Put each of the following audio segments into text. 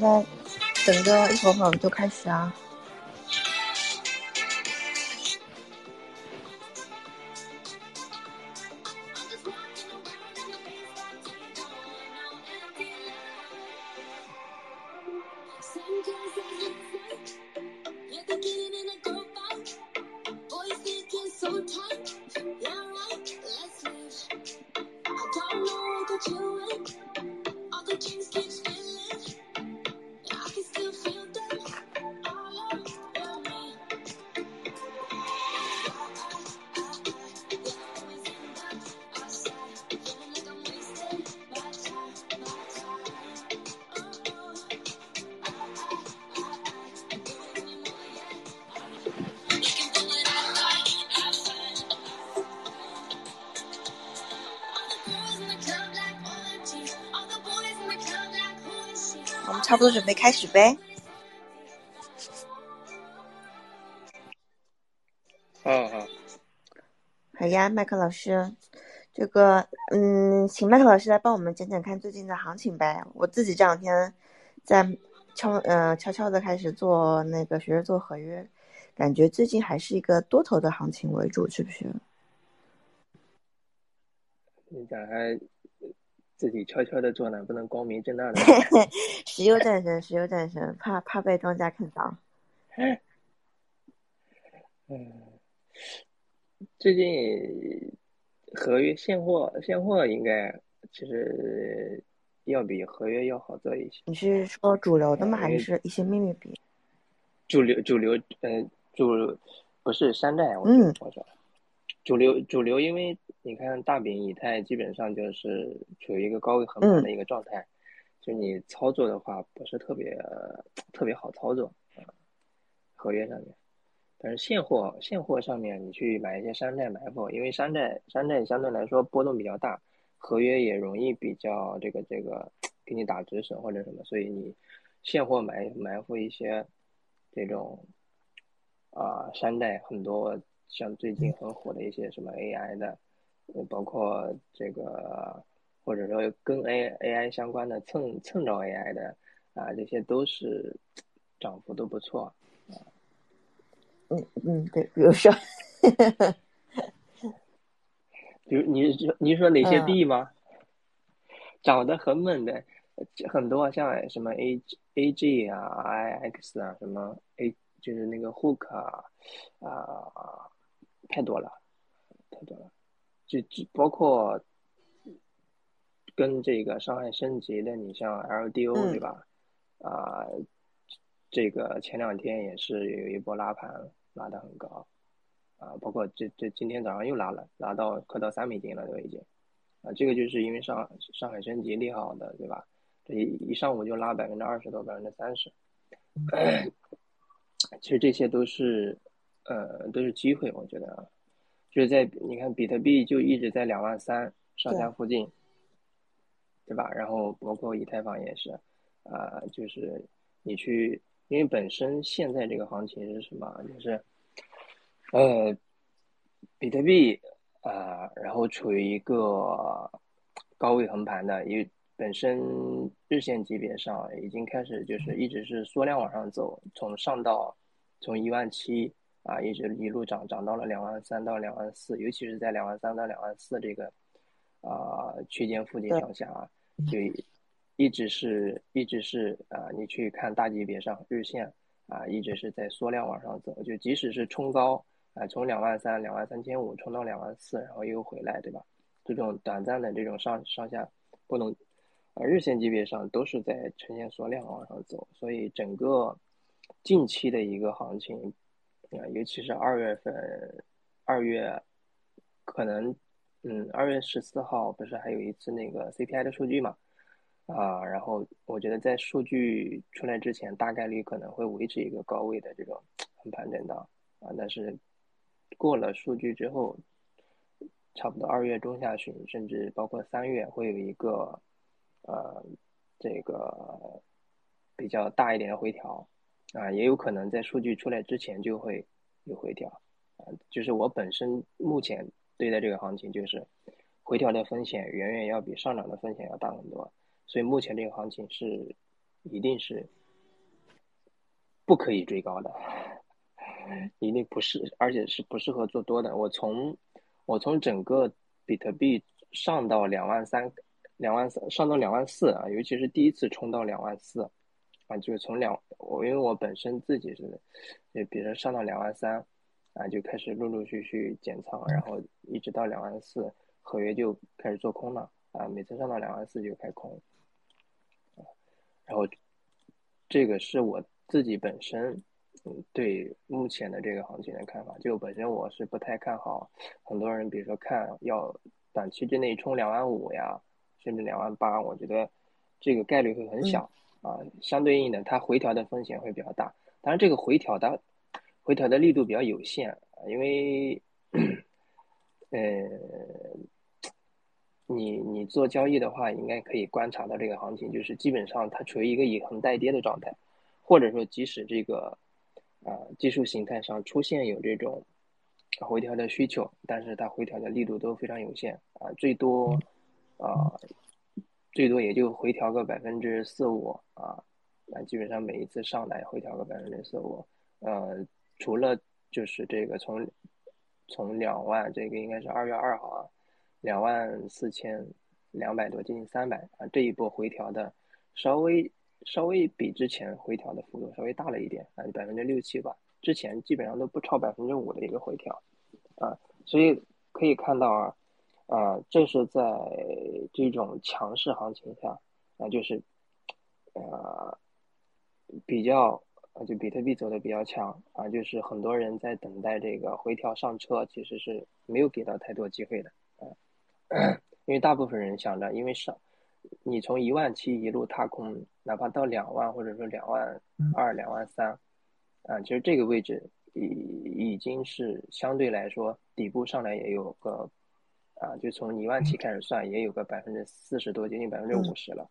在等着一会儿会儿就开始啊。不多准备开始呗。嗯嗯，好呀，麦克老师，这个嗯，请麦克老师来帮我们讲讲看最近的行情呗。我自己这两天在悄呃悄悄的开始做那个学着做合约，感觉最近还是一个多头的行情为主，是不是？你咋还自己悄悄的做呢？不能光明正大的。石油战神，石油战神，怕怕被庄家看到。嗯，最近合约现货现货应该其实要比合约要好做一些。你是说主流的吗？还是一些秘密币？主流主流呃主不是山寨，我嗯我说主流主流，因为你看大饼以太基本上就是处于一个高位横盘的一个状态，就你操作的话不是特别特别好操作啊，合约上面。但是现货现货上面你去买一些山寨埋伏，因为山寨山寨相对来说波动比较大，合约也容易比较这个这个给你打止损或者什么，所以你现货埋埋伏一些这种啊、山寨很多像最近很火的一些什么 AI 的，包括这个或者说跟 A AI 相关的蹭蹭着 AI 的啊，这些都是涨幅都不错。嗯嗯，对，比如说，比如你是你是说哪些嗯币吗？涨得很猛的，很多像什么 A A G 啊、I X 啊，什么 A 就是那个 Hook 啊，啊、太多了，太多了，就就包括跟这个上海升级的，你像 L D O 嗯对吧？啊、这个前两天也是有一波拉盘，拉得很高。啊，包括这这今天早上又拉了，拉到快到三美金了都已经，啊，这个就是因为上上海升级利好的，对吧？这一一上午就拉百分之二十多，百分之三十，其实这些都是呃都是机会，我觉得啊，就是在你看比特币就一直在两万三上下附近，对吧？然后包括以太坊也是，啊、就是你去，因为本身现在这个行情是什么？就是。呃，比特币啊、然后处于一个高位横盘的，因为本身日线级别上已经开始就是一直是缩量往上走，从上到从一万七啊一直一路涨涨到了两万三到两万四，尤其是在两万三到两万四这个啊、区间附近上下啊，就一直是一直是啊、你去看大级别上日线啊，一直是在缩量往上走，就即使是冲高。啊，从两万三、两万三千五冲到两万四，然后又回来，对吧？这种短暂的这种上上下波动，呃，日线级别上都是在呈现缩量往上走，所以整个近期的一个行情，啊、尤其是二月份，二月可能，嗯，二月十四号不是还有一次那个 CPI 的数据嘛？啊，然后我觉得在数据出来之前，大概率可能会维持一个高位的这种 横盘震荡啊，但是过了数据之后，差不多二月中下旬，甚至包括三月，会有一个呃这个比较大一点的回调啊，也有可能在数据出来之前就会有回调啊。就是我本身目前对待这个行情，就是回调的风险远远要比上涨的风险要大很多，所以目前这个行情是一定是不可以追高的，一定不是，而且是不适合做多的。我从我从整个比特币上到两万三、两万三，上到两万四啊，尤其是第一次冲到两万四啊，就是从两我因为我本身自己是，就比如说上到两万三啊，就开始陆陆续续减仓，然后一直到两万四，合约就开始做空了啊，每次上到两万四就开空。然后，这个是我自己本身，嗯，对目前的这个行情的看法。就本身我是不太看好，很多人比如说看要短期之内冲两万五呀，甚至两万八，我觉得这个概率会很小啊。相对应的，它回调的风险会比较大。当然，这个回调的回调的力度比较有限，因为，呃。你你做交易的话，应该可以观察到这个行情，就是基本上它处于一个以横带跌的状态，或者说即使这个啊技术形态上出现有这种回调的需求，但是它回调的力度都非常有限啊，最多啊最多也就回调个百分之四五啊，那基本上每一次上来回调个百分之四五，呃，除了就是这个从从两万这个应该是二月二号啊。两万四千两百多，接近三百啊！这一波回调的稍微稍微比之前回调的幅度稍微大了一点啊，百分之六七吧。之前基本上都不超百分之五的一个回调啊，所以可以看到啊啊，这是在这种强势行情下啊，就是呃比较啊，就比特币走的比较强啊，就是很多人在等待这个回调上车，其实是没有给到太多机会的啊。因为大部分人想着，因为上你从一万七一路踏空，哪怕到两万或者说两万二、两万三，啊，其实这个位置已已经是相对来说底部上来也有个啊，就从一万七开始算也有个百分之四十多，接近百分之五十了。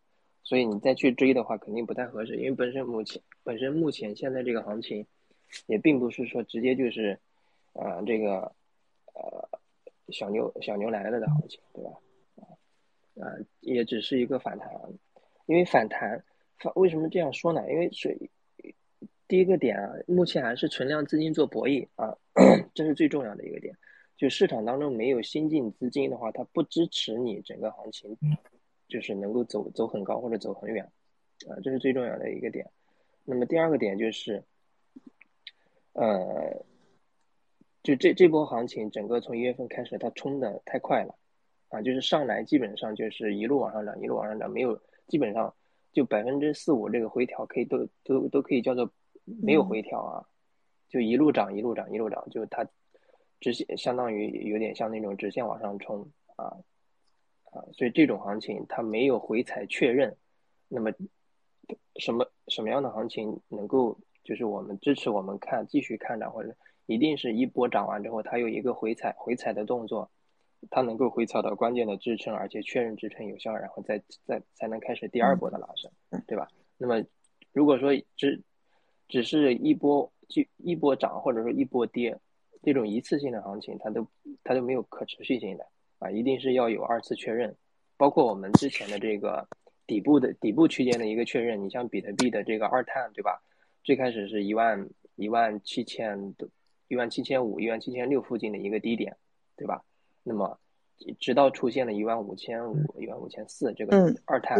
所以你再去追的话，肯定不太合适，因为本身目前本身目前现在这个行情也并不是说直接就是啊这个呃。小牛小牛来了的行情，对吧？啊，也只是一个反弹，因为反弹反为什么这样说呢？因为是第一个点啊，目前还是存量资金做博弈啊，这是最重要的一个点。就市场当中没有新进资金的话，它不支持你整个行情，就是能够走走很高或者走很远啊，这是最重要的一个点。那么第二个点就是，呃。就这这波行情，整个从一月份开始，它冲的太快了，啊，就是上来基本上就是一路往上涨，一路往上涨，没有基本上就百分之四五这个回调可以都都都可以叫做没有回调啊，就一路涨一路涨一路涨，就它直线相当于有点像那种直线往上冲啊啊，所以这种行情它没有回踩确认，那么什么什么样的行情能够就是我们支持我们看继续看涨或者？一定是一波涨完之后，它有一个回踩，回踩的动作，它能够回踩到关键的支撑，而且确认支撑有效，然后再再才能开始第二波的拉升，对吧？那么如果说只只是一波就一波涨，或者说一波跌，这种一次性的行情，它都它都没有可持续性的啊，一定是要有二次确认，包括我们之前的这个底部的底部区间的一个确认，你像比特币的这个二碳，对吧？最开始是一万一万七千多。一万七千五、一万七千六附近的一个低点，对吧？那么，直到出现了一万五千五、一万五千四这个二碳，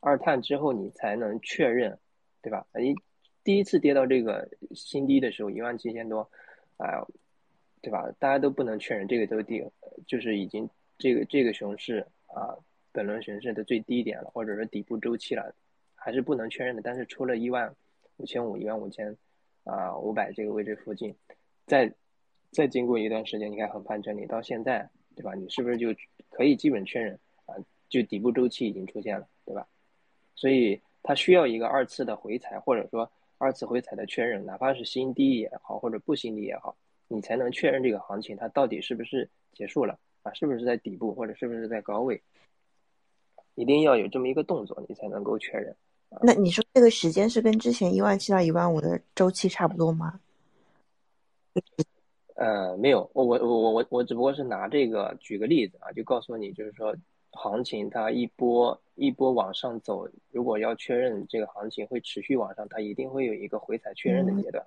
二碳之后你才能确认，对吧？你第一次跌到这个新低的时候，一万七千多，啊，对吧？大家都不能确认这个都低，就是已经这个这个熊市啊，本轮熊市的最低点了，或者说底部周期了，还是不能确认的。但是出了一万五千五、一万五千啊五百这个位置附近。再再经过一段时间，你看横盘整理到现在，对吧？你是不是就可以基本确认啊？就底部周期已经出现了，对吧？所以它需要一个二次的回踩，或者说二次回踩的确认，哪怕是新低也好，或者不新低也好，你才能确认这个行情它到底是不是结束了啊？是不是在底部，或者是不是在高位？一定要有这么一个动作，你才能够确认。那你说这个时间是跟之前一万七到一万五的周期差不多吗？呃，没有，我我我我我只不过是拿这个举个例子啊，就告诉你，就是说行情它一波一波往上走，如果要确认这个行情会持续往上，它一定会有一个回踩确认的阶段。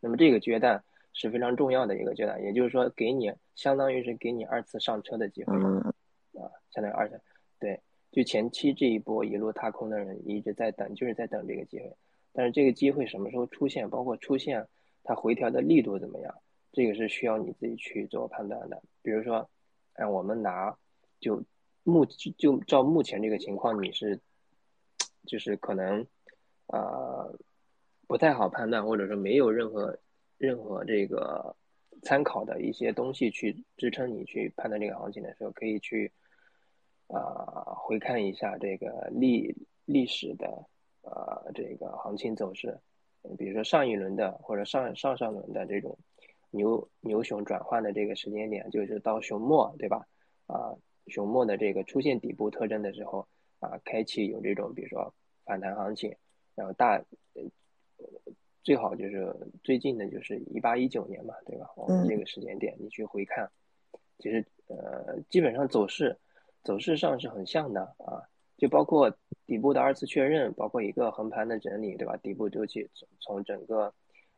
那么这个阶段是非常重要的一个阶段，也就是说给你相当于是给你二次上车的机会啊，相当于二次对，就前期这一波一路踏空的人一直在等，就是在等这个机会。但是这个机会什么时候出现，包括出现它回调的力度怎么样，这个是需要你自己去做判断的。比如说，哎，我们拿就目就照目前这个情况，你是就是可能呃不太好判断，或者说没有任何任何这个参考的一些东西去支撑你去判断这个行情的时候，可以去啊回看一下这个历历史的。呃，这个行情走势，比如说上一轮的或者上上上轮的这种牛牛熊转换的这个时间点，就是到熊末，对吧？啊，熊末的这个出现底部特征的时候，啊，开启有这种比如说反弹行情，然后大最好就是最近的就是一八一九年嘛，对吧？我们这个时间点你去回看，其实呃，基本上走势走势上是很像的啊。就包括底部的二次确认，包括一个横盘的整理，对吧？底部周期从从整个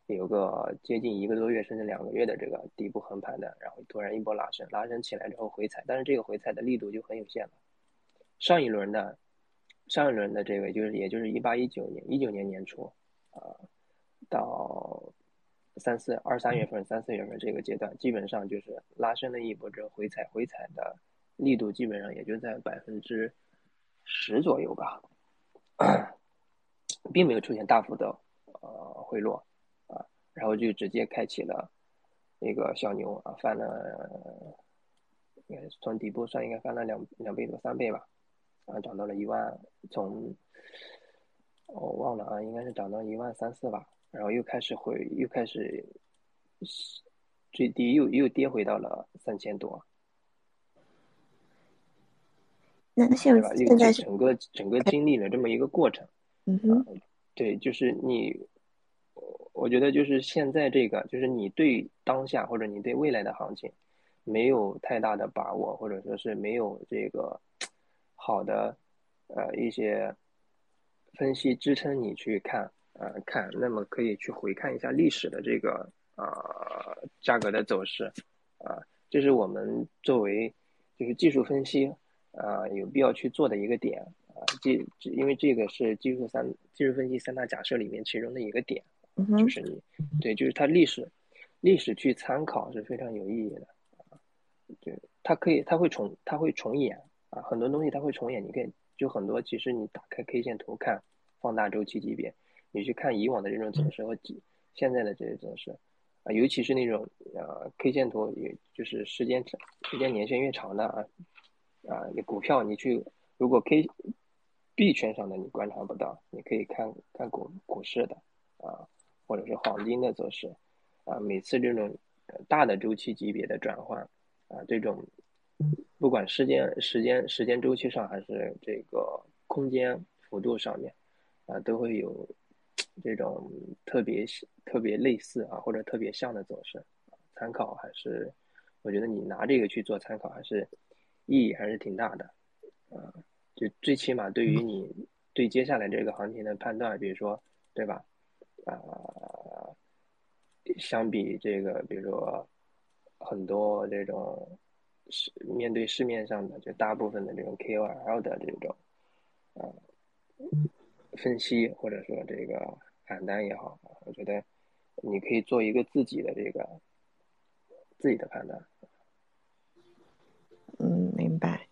有个接近一个多月甚至两个月的这个底部横盘的，然后突然一波拉升，拉升起来之后回踩，但是这个回踩的力度就很有限了。上一轮的上一轮的这个就是也就是一八一九年一九年年初啊，到三四二三月份三四月份这个阶段，基本上就是拉升了一波之后回踩，回踩的力度基本上也就在百分之。十左右吧，并没有出现大幅的呃回落啊，然后就直接开启了那个小牛啊，翻了，应该从底部算应该翻了两两倍多三倍吧，啊，涨到了一万，从我忘了啊，应该是涨到一万三四吧，然后又开始回，又开始最低又又跌回到了三千多。那现在现在整个整个经历了这么一个过程，嗯哼，对，就是你，我觉得就是现在这个，就是你对当下或者你对未来的行情没有太大的把握，或者说是没有这个好的呃一些分析支撑你去看呃看，那么可以去回看一下历史的这个啊价格的走势啊，这是我们作为就是技术分析。啊，有必要去做的一个点啊，这，因为这个是技术三技术分析三大假设里面其中的一个点，就是你，对，就是它历史，历史去参考是非常有意义的啊，对，它可以，它会重，它会重演啊，很多东西它会重演，你可以就很多，其实你打开 K 线图看，放大周期级别，你去看以往的这种走势和几现在的这些走势啊，尤其是那种呃 K 线图，也就是时间长时间年限越长的啊。啊，你股票你去，如果 K、B 圈上的你观察不到，你可以看看股股市的啊，或者是黄金的走势啊，每次这种大的周期级别的转换啊，这种不管时间时间时间周期上还是这个空间幅度上面啊，都会有这种特别特别类似啊或者特别像的走势，参考还是我觉得你拿这个去做参考还是。意义还是挺大的，啊，就最起码对于你对接下来这个行情的判断，比如说，对吧？啊，相比这个，比如说很多这种市面对市面上的就大部分的这种 KOL 的这种啊分析，或者说这个喊单也好，我觉得你可以做一个自己的这个自己的判断。嗯，明白。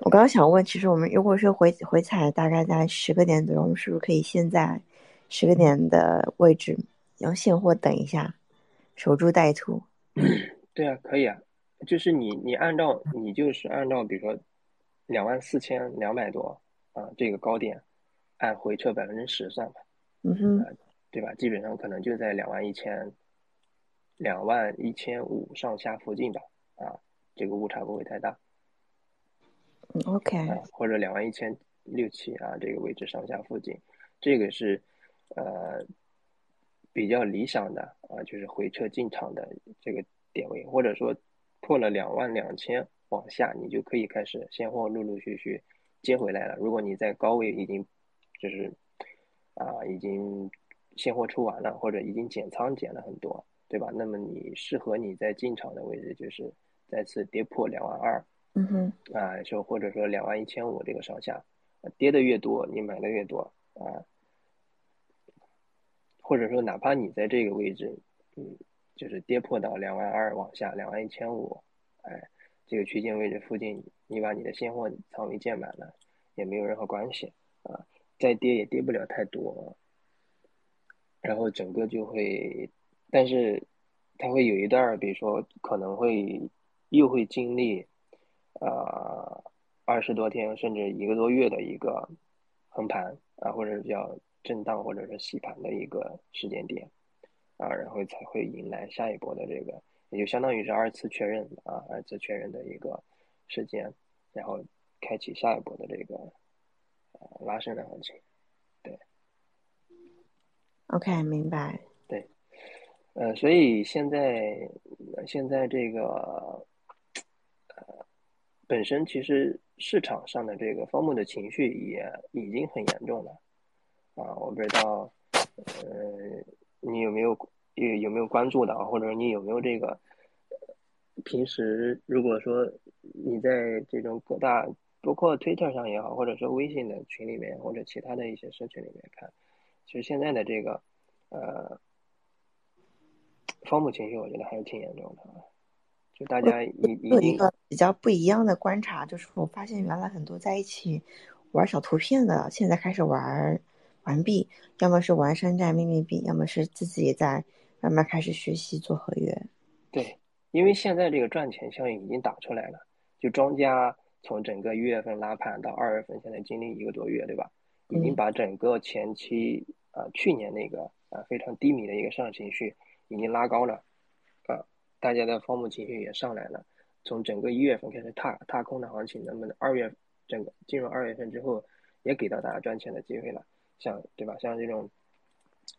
我刚刚想问，其实我们如果说回回踩大概在十个点左右，我们是不是可以现在十个点的位置用现货等一下，守株待兔？对啊，可以啊。就是你你按照你就是按照比如说两万四千两百多啊这个高点，按回撤百分之十算吧。嗯哼，对吧？基本上可能就在两万一千两万一千五上下附近吧啊。这个误差不会太大，OK，或者两万一千六七啊，这个位置上下附近，这个是呃比较理想的啊，就是回撤进场的这个点位，或者说破了两万两千往下，你就可以开始现货陆陆续续接回来了。如果你在高位已经就是啊已经现货出完了，或者已经减仓减了很多，对吧？那么你适合你在进场的位置就是再次跌破两万二，嗯哼，啊，就或者说两万一千五这个上下，跌的越多，你买的越多啊，或者说哪怕你在这个位置，嗯，就是跌破到两万二往下两万一千五，哎，这个区间位置附近，你把你的现货仓位建满了，也没有任何关系啊，再跌也跌不了太多，然后整个就会，但是它会有一段，比如说可能会又会经历，呃，二十多天甚至一个多月的一个横盘啊，或者叫震荡或者是洗盘的一个时间点。啊，然后才会迎来下一波的这个，也就相当于是二次确认啊，二次确认的一个时间，然后开启下一波的这个呃拉伸的行情，对。OK，明白。对，呃，所以现在现在这个呃本身其实市场上的这个方木的情绪也已经很严重了啊，我不知道呃。你有没有有有没有关注的，或者你有没有这个？平时如果说你在这种各大，包括 Twitter 上也好，或者说微信的群里面，或者其他的一些社群里面看，其实现在的这个呃，方木情绪，我觉得还是挺严重的。就大家已有一个比较不一样的观察，就是我发现原来很多在一起玩小图片的，现在开始玩。完毕，要么是玩山寨秘密币，要么是自己在慢慢开始学习做合约。对，因为现在这个赚钱效应已经打出来了，就庄家从整个一月份拉盘到二月份，现在经历一个多月，对吧？已经把整个前期啊去年那个啊非常低迷的一个上涨情绪已经拉高了，啊，大家的放牧情绪也上来了。从整个一月份开始踏踏空的行情，那么二月整个进入二月份之后，也给到大家赚钱的机会了。像对吧？像这种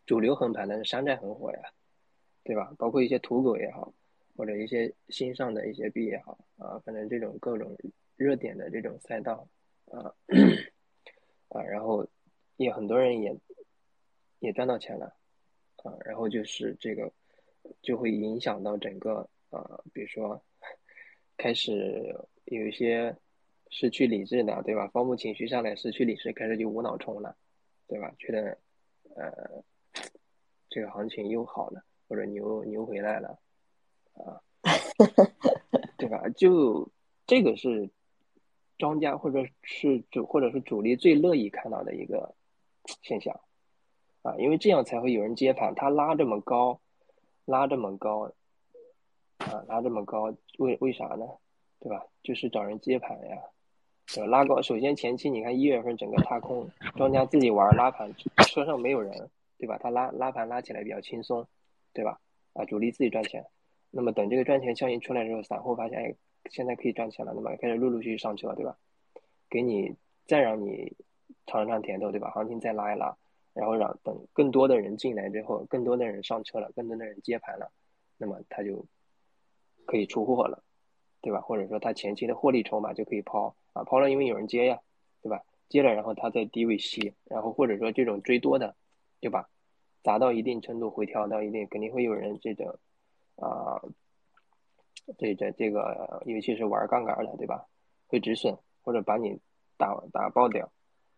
主流横盘的山寨很火呀，对吧？包括一些土狗也好，或者一些新上的一些币也好啊，反正这种各种热点的这种赛道啊啊，然后也很多人也也赚到钱了啊，然后就是这个就会影响到整个啊，比如说开始有一些失去理智的，对吧？方木情绪上来失去理智，开始就无脑冲了。对吧？觉得，呃，这个行情又好了，或者牛牛回来了，啊，对吧？就这个是庄家或者是主或者是主力最乐意看到的一个现象，啊，因为这样才会有人接盘。他拉这么高，拉这么高，啊，拉这么高，为为啥呢？对吧？就是找人接盘呀。对，拉高。首先前期你看一月份整个踏空，庄家自己玩拉盘，车上没有人，对吧？他拉拉盘拉起来比较轻松，对吧？啊，主力自己赚钱。那么等这个赚钱效应出来之后，散户发现哎，现在可以赚钱了，那么开始陆陆续续上车，对吧？给你再让你尝尝甜头，对吧？行情再拉一拉，然后让等更多的人进来之后，更多的人上车了，更多的人接盘了，那么他就可以出货了，对吧？或者说他前期的获利筹码就可以抛。啊，抛了，因为有人接呀，对吧？接了，然后他在低位吸，然后或者说这种追多的，对吧？砸到一定程度，回调到一定，肯定会有人这种，啊，这这这个，尤其是玩杠杆的，对吧？会止损或者把你打打爆掉，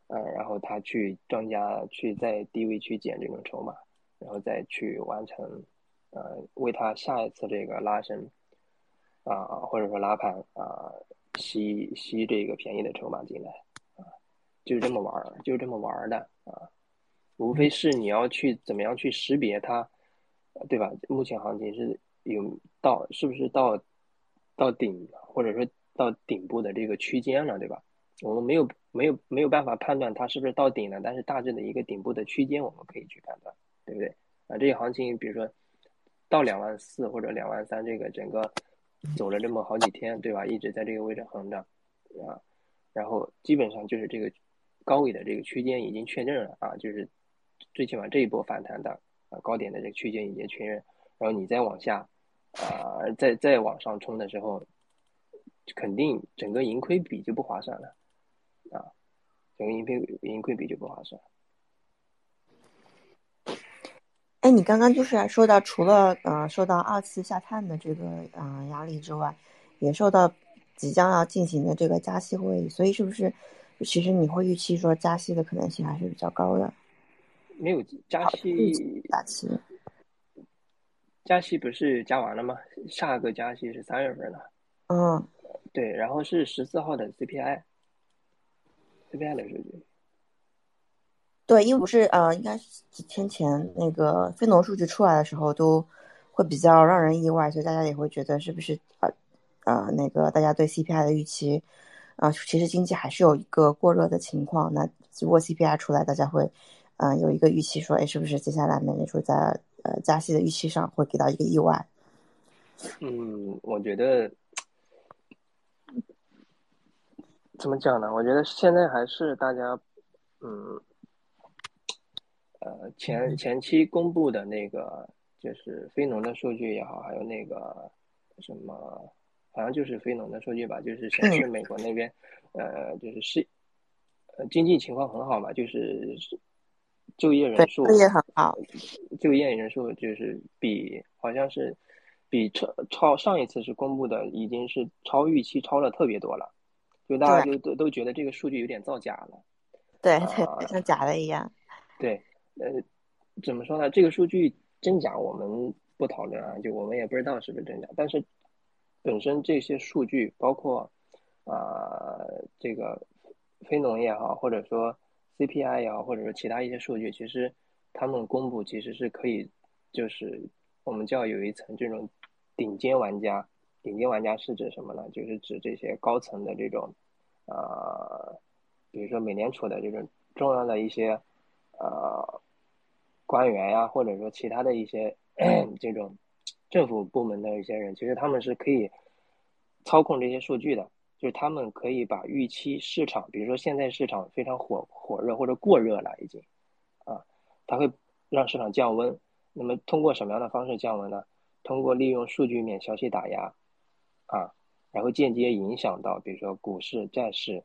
呃，然后他去庄家去在低位去捡这种筹码，然后再去完成，呃，为他下一次这个拉升，啊，或者说拉盘啊。吸吸这个便宜的筹码进来，啊，就是这么玩儿，就是这么玩儿的啊，无非是你要去怎么样去识别它，对吧？目前行情是有到是不是到到顶，或者说到顶部的这个区间了，对吧？我们没有没有没有办法判断它是不是到顶了，但是大致的一个顶部的区间我们可以去判断，对不对？啊，这个行情比如说到两万四或者两万三，这个整个。走了这么好几天，对吧？一直在这个位置横着，啊，然后基本上就是这个高位的这个区间已经确认了啊，就是最起码这一波反弹的啊高点的这个区间已经确认，然后你再往下啊，再再往上冲的时候，肯定整个盈亏比就不划算了啊，整个盈亏盈亏比就不划算。哎，你刚刚就是说到，除了呃受到二次下探的这个呃压力之外，也受到即将要进行的这个加息会议，所以是不是其实你会预期说加息的可能性还是比较高的？没有加息，加息，加息不是加完了吗？下个加息是三月份的。嗯，对，然后是十四号的 CPI，CPI 的数据。对，因为不是呃，应该几天前那个非农数据出来的时候，都会比较让人意外，所以大家也会觉得是不是呃呃那个大家对 CPI 的预期啊，其实经济还是有一个过热的情况。那如果 CPI 出来，大家会嗯有一个预期说，哎，是不是接下来美联储在呃加息的预期上会给到一个意外？嗯，我觉得怎么讲呢？我觉得现在还是大家嗯。呃，前前期公布的那个就是非农的数据也好，还有那个什么，好像就是非农的数据吧，就是显示美国那边，呃，就是是，呃，经济情况很好嘛，就是就业人数就业很好，就业人数就是比好像是比超超上一次是公布的已经是超预期超了特别多了，就大家就都都觉得这个数据有点造假了，对对，像假的一样，对。呃，怎么说呢？这个数据真假我们不讨论啊，就我们也不知道是不是真假。但是本身这些数据，包括啊这个非农也好，或者说 CPI 也好，或者说其他一些数据，其实他们公布其实是可以，就是我们叫有一层这种顶尖玩家。顶尖玩家是指什么呢？就是指这些高层的这种啊，比如说美联储的这种重要的一些呃。官员呀，或者说其他的一些 这种政府部门的一些人，其实他们是可以操控这些数据的，就是他们可以把预期市场，比如说现在市场非常火火热或者过热了已经，啊，它会让市场降温。那么通过什么样的方式降温呢？通过利用数据面消息打压，啊，然后间接影响到比如说股市、债市，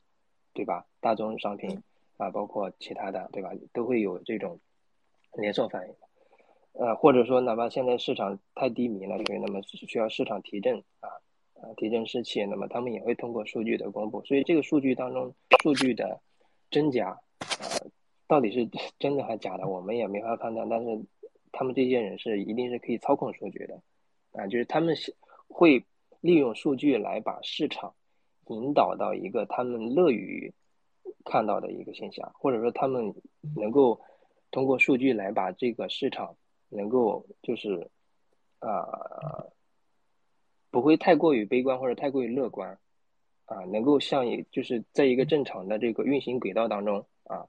对吧？大宗商品啊，包括其他的，对吧？都会有这种。连锁反应，呃，或者说哪怕现在市场太低迷了，对，那么需要市场提振啊，啊，提振士气，那么他们也会通过数据的公布，所以这个数据当中数据的真假，呃，到底是真的还是假的，我们也没法判断。但是他们这些人是一定是可以操控数据的，啊，就是他们会利用数据来把市场引导到一个他们乐于看到的一个现象，或者说他们能够。通过数据来把这个市场能够就是，啊，不会太过于悲观或者太过于乐观，啊，能够像一就是在一个正常的这个运行轨道当中啊，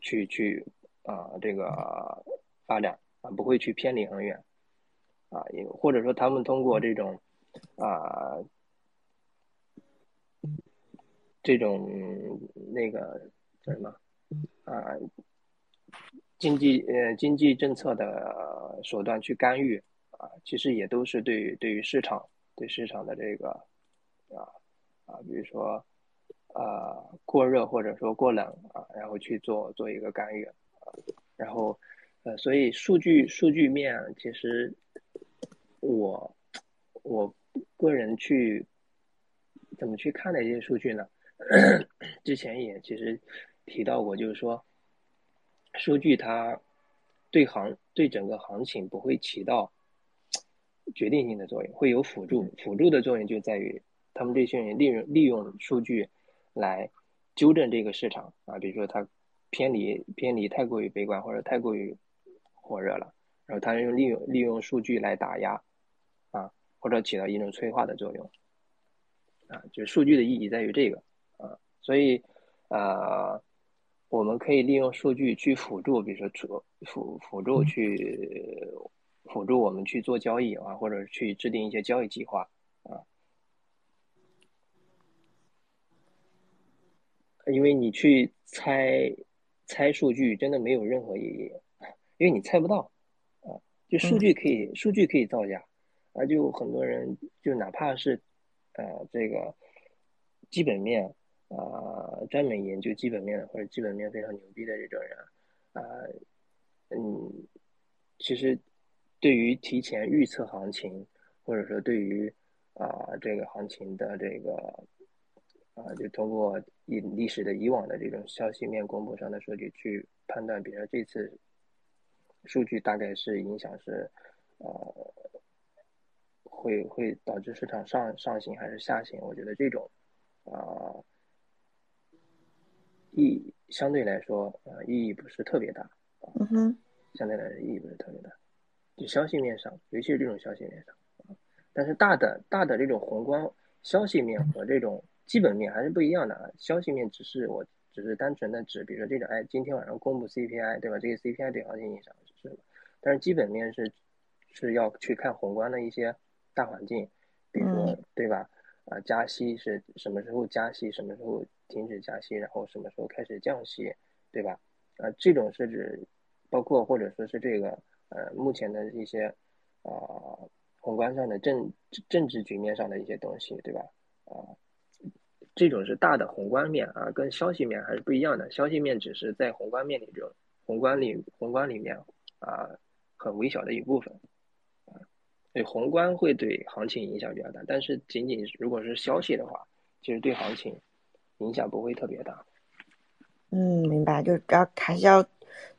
去去啊这个发展啊，不会去偏离很远，啊，也或者说他们通过这种啊这种那个叫什么啊？经济呃经济政策的手段去干预啊，其实也都是对于对于市场对市场的这个啊啊，比如说啊过热或者说过冷啊，然后去做做一个干预啊，然后呃，所以数据数据面其实我我个人去怎么去看待这些数据呢？之前也其实提到过，就是说。数据它对行对整个行情不会起到决定性的作用，会有辅助辅助的作用，就在于他们这些人利用利用数据来纠正这个市场啊，比如说它偏离偏离太过于悲观或者太过于火热了，然后他用利用利用数据来打压啊，或者起到一种催化的作用啊，就是数据的意义在于这个啊，所以啊。我们可以利用数据去辅助，比如说辅辅辅助去辅助我们去做交易啊，或者去制定一些交易计划啊。因为你去猜猜数据真的没有任何意义，因为你猜不到啊。就数据可以数据可以造假，啊，就很多人就哪怕是呃这个基本面啊，专门研究基本面或者基本面非常牛逼的这种人啊，嗯，其实对于提前预测行情，或者说对于啊这个行情的这个啊，就通过以历史的以往的这种消息面公布上的数据去判断，比如说这次数据大概是影响是呃。会会导致市场上上行还是下行？我觉得这种啊意相对来说啊意义不是特别大。嗯哼，相对来说意义不是特别大。就消息面上，尤其是这种消息面上但是大的大的这种宏观消息面和这种基本面还是不一样的啊。消息面只是我只是单纯的指，比如说这种哎今天晚上公布 CPI 对吧？这个 CPI 对行情影响是，但是基本面是是要去看宏观的一些。大环境，比如说对吧？啊，加息是什么时候加息？什么时候停止加息？然后什么时候开始降息？对吧？啊，这种是指包括或者说是这个呃目前的一些啊宏观上的政政治局面上的一些东西，对吧？啊，这种是大的宏观面啊，跟消息面还是不一样的。消息面只是在宏观面里这种宏观里宏观里面啊很微小的一部分。对宏观会对行情影响比较大，但是仅仅如果是消息的话，其实对行情影响不会特别大。嗯，明白，就要还是要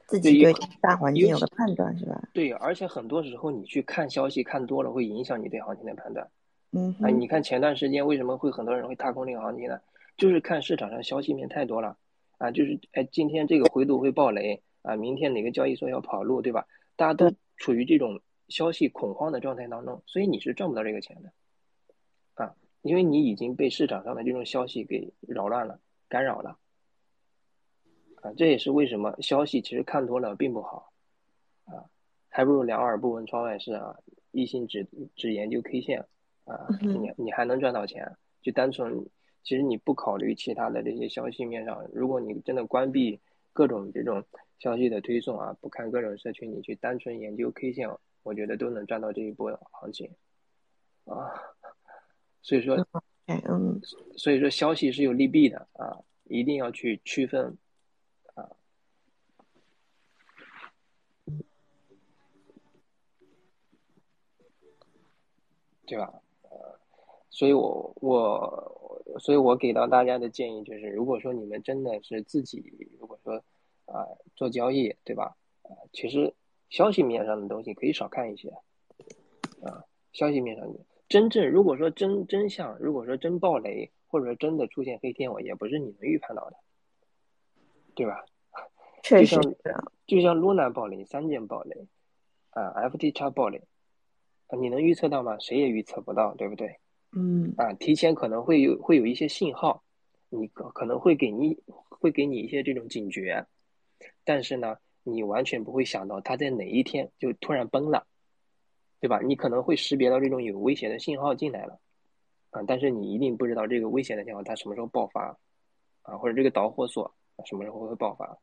自己对大环境有个判断，是吧？对，而且很多时候你去看消息看多了，会影响你对行情的判断。嗯，哎，你看前段时间为什么会很多人会踏空这个行情呢？就是看市场上消息面太多了啊，就是哎，今天这个回吐会爆雷啊，明天哪个交易所要跑路，对吧？大家都处于这种。消息恐慌的状态当中，所以你是赚不到这个钱的，啊，因为你已经被市场上的这种消息给扰乱了、干扰了，啊，这也是为什么消息其实看多了并不好，啊，还不如两耳不闻窗外事啊，一心只只研究 K 线，啊，你你还能赚到钱，就单纯其实你不考虑其他的这些消息面上，如果你真的关闭各种这种消息的推送啊，不看各种社区，你去单纯研究 K 线。我觉得都能赚到这一波行情，啊，所以说，嗯，所以说消息是有利弊的啊，一定要去区分，啊，对吧？呃，所以我我，所以我给到大家的建议就是，如果说你们真的是自己，如果说啊做交易，对吧？啊，其实。消息面上的东西可以少看一些，啊，消息面上的真正如果说真真相，如果说真暴雷，或者说真的出现黑天鹅，也不是你能预判到的，对吧？确实，就像 Luna 暴雷，三件暴雷，啊，FTX 爆雷，啊，你能预测到吗？谁也预测不到，对不对？嗯。啊，提前可能会有会有一些信号，你可可能会给你会给你一些这种警觉，但是呢？你完全不会想到它在哪一天就突然崩了，对吧？你可能会识别到这种有危险的信号进来了，啊，但是你一定不知道这个危险的信号它什么时候爆发，啊，或者这个导火索什么时候会爆发，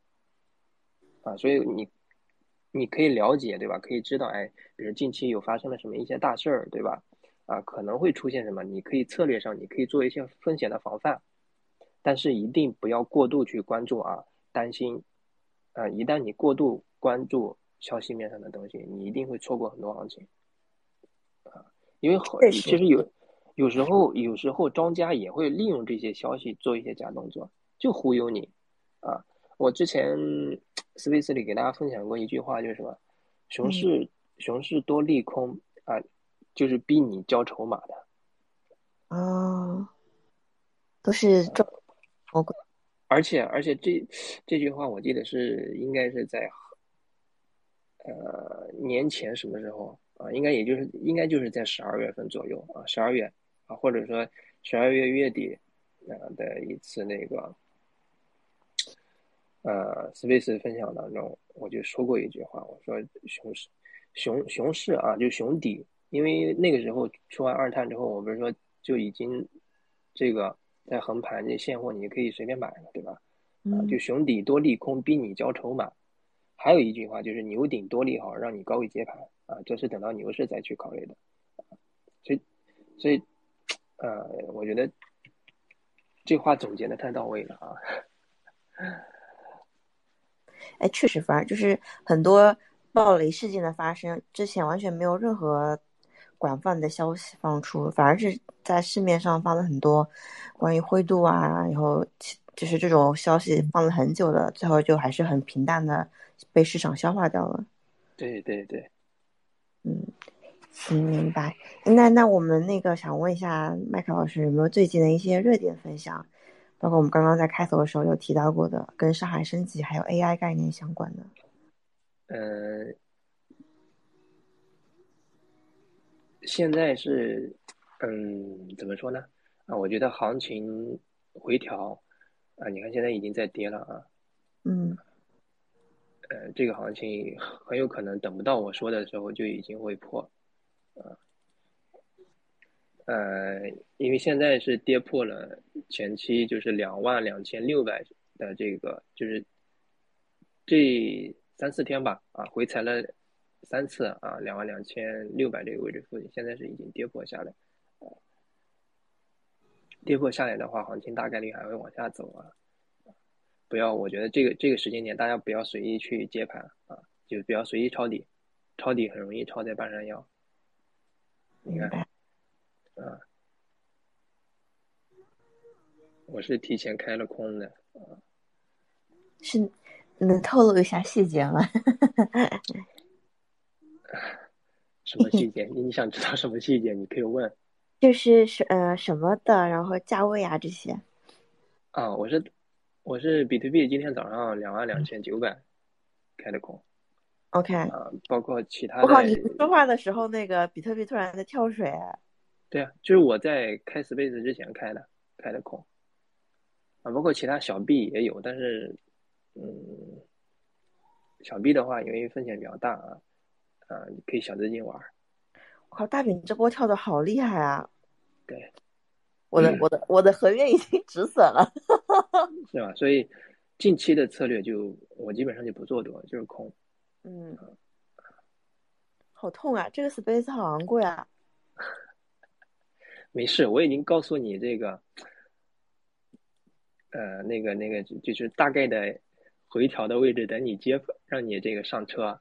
啊，所以你你可以了解，对吧？可以知道，哎，比如近期有发生了什么一些大事儿，对吧？啊，可能会出现什么，你可以策略上你可以做一些风险的防范，但是一定不要过度去关注啊，担心。啊，一旦你过度关注消息面上的东西，你一定会错过很多行情。啊，因为好，其实有有时候有时候庄家也会利用这些消息做一些假动作，就忽悠你。啊，我之前思维斯里给大家分享过一句话，就是什么，熊市熊市多利空啊，就是逼你交筹码的。啊，都是这，而且而且这这句话我记得是应该是在呃年前什么时候啊？应该也就是应该就是在十二月份左右啊，十二月啊，或者说十二月月底啊的一次那个呃 Space 分享当中，我就说过一句话，我说熊市熊熊市啊，就熊底，因为那个时候出完二碳之后，我不是说就已经这个。在横盘这现货，你可以随便买了，对吧？啊，就熊底多利空，逼你交筹码。还有一句话就是牛顶多利好，让你高位接盘啊，这是等到牛市再去考虑的。所以，所以呃，我觉得这话总结的太到位了啊。哎，确实，反正就是很多暴雷事件的发生之前，完全没有任何广泛的消息放出，反而是在市面上放了很多关于灰度啊，然后就是这种消息放了很久的，最后就还是很平淡的被市场消化掉了。对对对，嗯，嗯，明白。那那我们那个想问一下麦克老师，有没有最近的一些热点分享？包括我们刚刚在开头的时候有提到过的，跟上海升级还有 AI 概念相关的。呃，现在是，嗯，怎么说呢？啊，我觉得行情回调，啊，你看现在已经在跌了啊。嗯。呃，这个行情很有可能等不到我说的时候就已经会破，啊。呃，呃因为现在是跌破了前期就是两万两千六百的这个，就是这三四天吧，啊，回踩了三次啊，两万两千六百这个位置附近，现在是已经跌破下来，跌破下来的话，行情大概率还会往下走啊，不要，我觉得这个这个时间点大家不要随意去接盘啊，就不要随意抄底，抄底很容易抄在半山腰，你看。啊，我是提前开了空的啊。是能透露一下细节吗？什么细节？你想知道什么细节？你可以问。就是什呃什么的，然后价位啊这些。啊，我是我是比特币今天早上两万两千九百开的空。OK。啊，包括其他。我靠！你说话的时候，那个比特币突然在跳水。对啊，就是我在开 Space 之前开的，开的空，啊，包括其他小币也有，但是，嗯，小币的话，因为风险比较大啊，啊，可以小资金玩。我靠，大饼这波跳的好厉害啊！对，我的我的我的合约已经止损了，是吧？所以近期的策略就我基本上就不做多，就是空。嗯，好痛啊！这个 Space 好昂贵啊。没事，我已经告诉你这个，呃，那个那个就是大概的回调的位置，等你接，让你这个上车啊。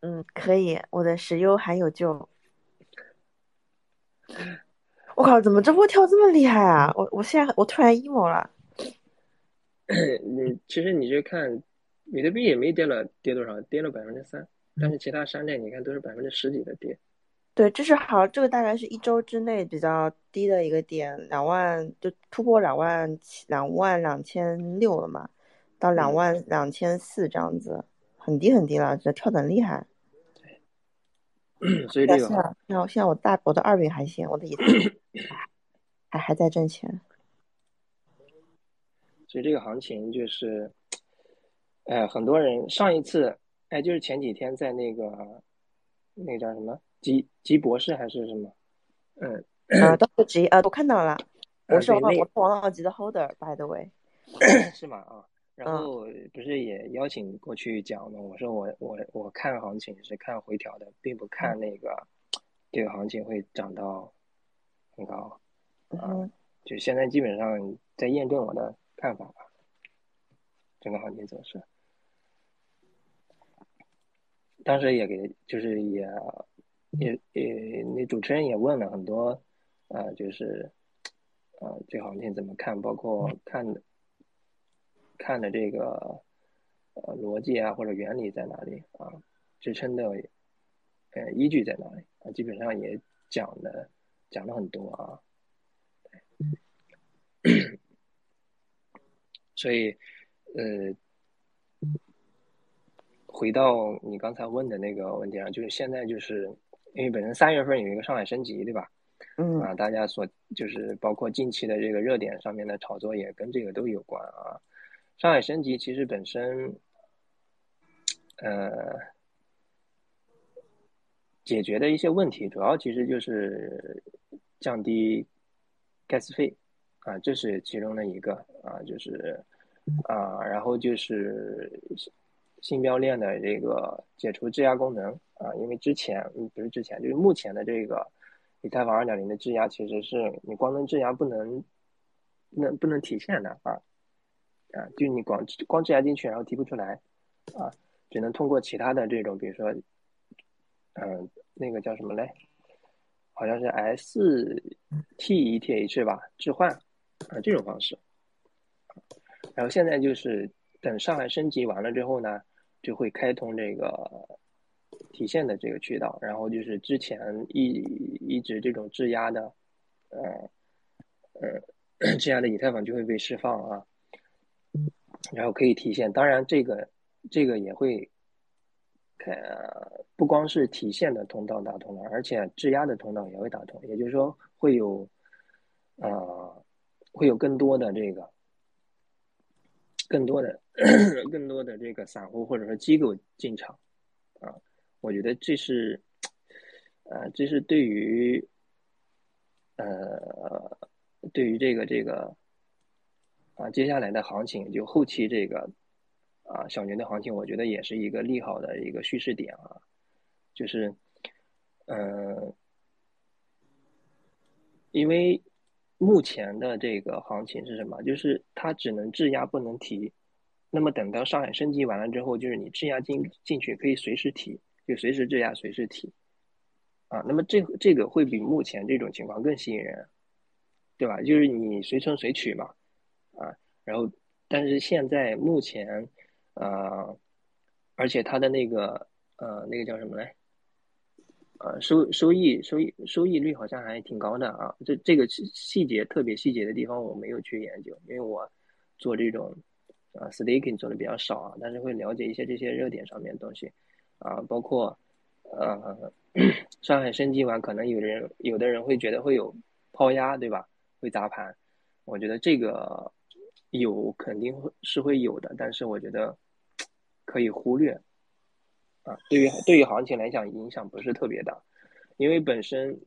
嗯，可以，我的石油还有救。我靠，怎么这波跳这么厉害啊？我我现在我突然 emo 了。你其实你就看比特币也没跌了，跌多少？跌了百分之三，但是其他山寨你看都是百分之十几的跌。对，这是好，这个大概是一周之内比较低的一个点，两万就突破两万七、两万两千六了嘛，到两万两千四这样子，很低很低了，这跳的很厉害。对，所以这个，然后现在我大我的二饼还行，我的也 还还在挣钱。所以这个行情就是，哎，很多人上一次，哎，就是前几天在那个那个叫什么？吉吉博士还是什么？嗯啊，都是吉呃，我看到了，我是王我是王老吉的 holder，by the way，是吗？啊，然后不是也邀请过去讲吗？我说我我我看行情是看回调的，并不看那个这个行情会涨到很高啊。就现在基本上在验证我的看法吧，整个行情走势。当时也给就是也。也也，那主持人也问了很多，啊，就是，呃，这行情怎么看？包括看的看的这个，呃，逻辑啊或者原理在哪里啊？支撑的，呃，依据在哪里啊？基本上也讲的讲了很多啊。所以，呃，回到你刚才问的那个问题上，就是现在就是。因为本身三月份有一个上海升级，对吧？嗯啊，大家所就是包括近期的这个热点上面的炒作也跟这个都有关啊。上海升级其实本身，呃，解决的一些问题主要其实就是降低 gas 费啊，这是其中的一个啊，就是啊，然后就是新标链的这个解除质押功能。啊，因为之前嗯不是之前，就是目前的这个以太坊二点零的质押其实是你光能质押不能，不能不能体现的啊，啊，就你光光质押进去然后提不出来，啊，只能通过其他的这种，比如说，嗯，那个叫什么嘞？好像是 S T E T H 吧，置换啊这种方式。然后现在就是等上海升级完了之后呢，就会开通这个。体现的这个渠道，然后就是之前一一直这种质押的，呃呃，质押的以太坊就会被释放啊，然后可以体现。当然，这个这个也会，呃，不光是体现的通道打通了，而且质押的通道也会打通。也就是说，会有，呃，会有更多的这个，更多的 更多的这个散户或者说机构进场啊。我觉得这是，呃，这是对于，呃，对于这个这个，啊，接下来的行情，就后期这个，啊，小牛的行情，我觉得也是一个利好的一个叙事点啊，就是，嗯，因为目前的这个行情是什么？就是它只能质押不能提，那么等到上海升级完了之后，就是你质押进进去可以随时提。就随时质押，随时提，啊，那么这这个会比目前这种情况更吸引人，对吧？就是你随存随取嘛，啊，然后但是现在目前，呃，而且它的那个呃那个叫什么来？呃，收收益收益收益率好像还挺高的啊。这这个细节特别细节的地方我没有去研究，因为我做这种啊 staking 做的比较少啊，但是会了解一些这些热点上面的东西。啊，包括，呃，上海升级完，可能有人有的人会觉得会有抛压，对吧？会砸盘，我觉得这个有肯定会是会有的，但是我觉得可以忽略。啊，对于对于行情来讲，影响不是特别大，因为本身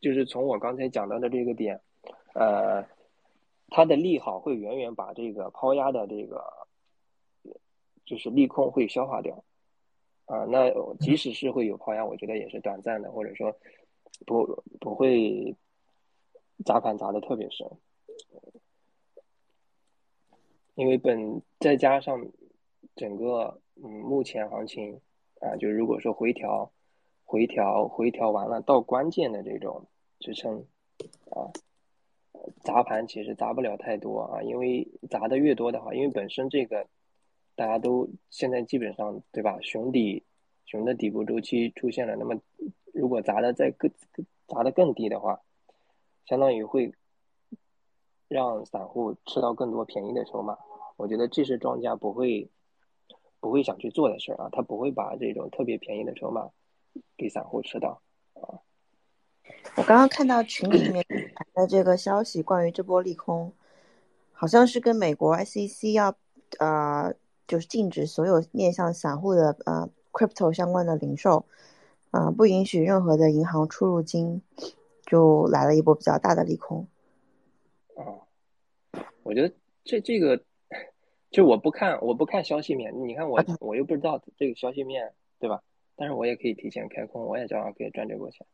就是从我刚才讲到的这个点，呃，它的利好会远远把这个抛压的这个就是利空会消化掉。啊，那即使是会有抛压，我觉得也是短暂的，或者说不不会砸盘砸的特别深，因为本再加上整个嗯目前行情啊，就如果说回调回调回调完了到关键的这种支撑啊，砸盘其实砸不了太多啊，因为砸的越多的话，因为本身这个。大家都现在基本上对吧？熊底，熊的底部周期出现了。那么，如果砸的再更砸的更低的话，相当于会让散户吃到更多便宜的筹码。我觉得这是庄家不会不会想去做的事儿啊，他不会把这种特别便宜的筹码给散户吃到啊。我刚刚看到群里面的这个消息，关于这波利空，好像是跟美国 SEC 要呃。就是禁止所有面向散户的呃 crypto 相关的零售，啊，不允许任何的银行出入金，就来了一波比较大的利空。哦，我觉得这这个，就我不看我不看消息面，你看我我又不知道这个消息面对吧？但是我也可以提前开空，我也照样可以赚这波钱。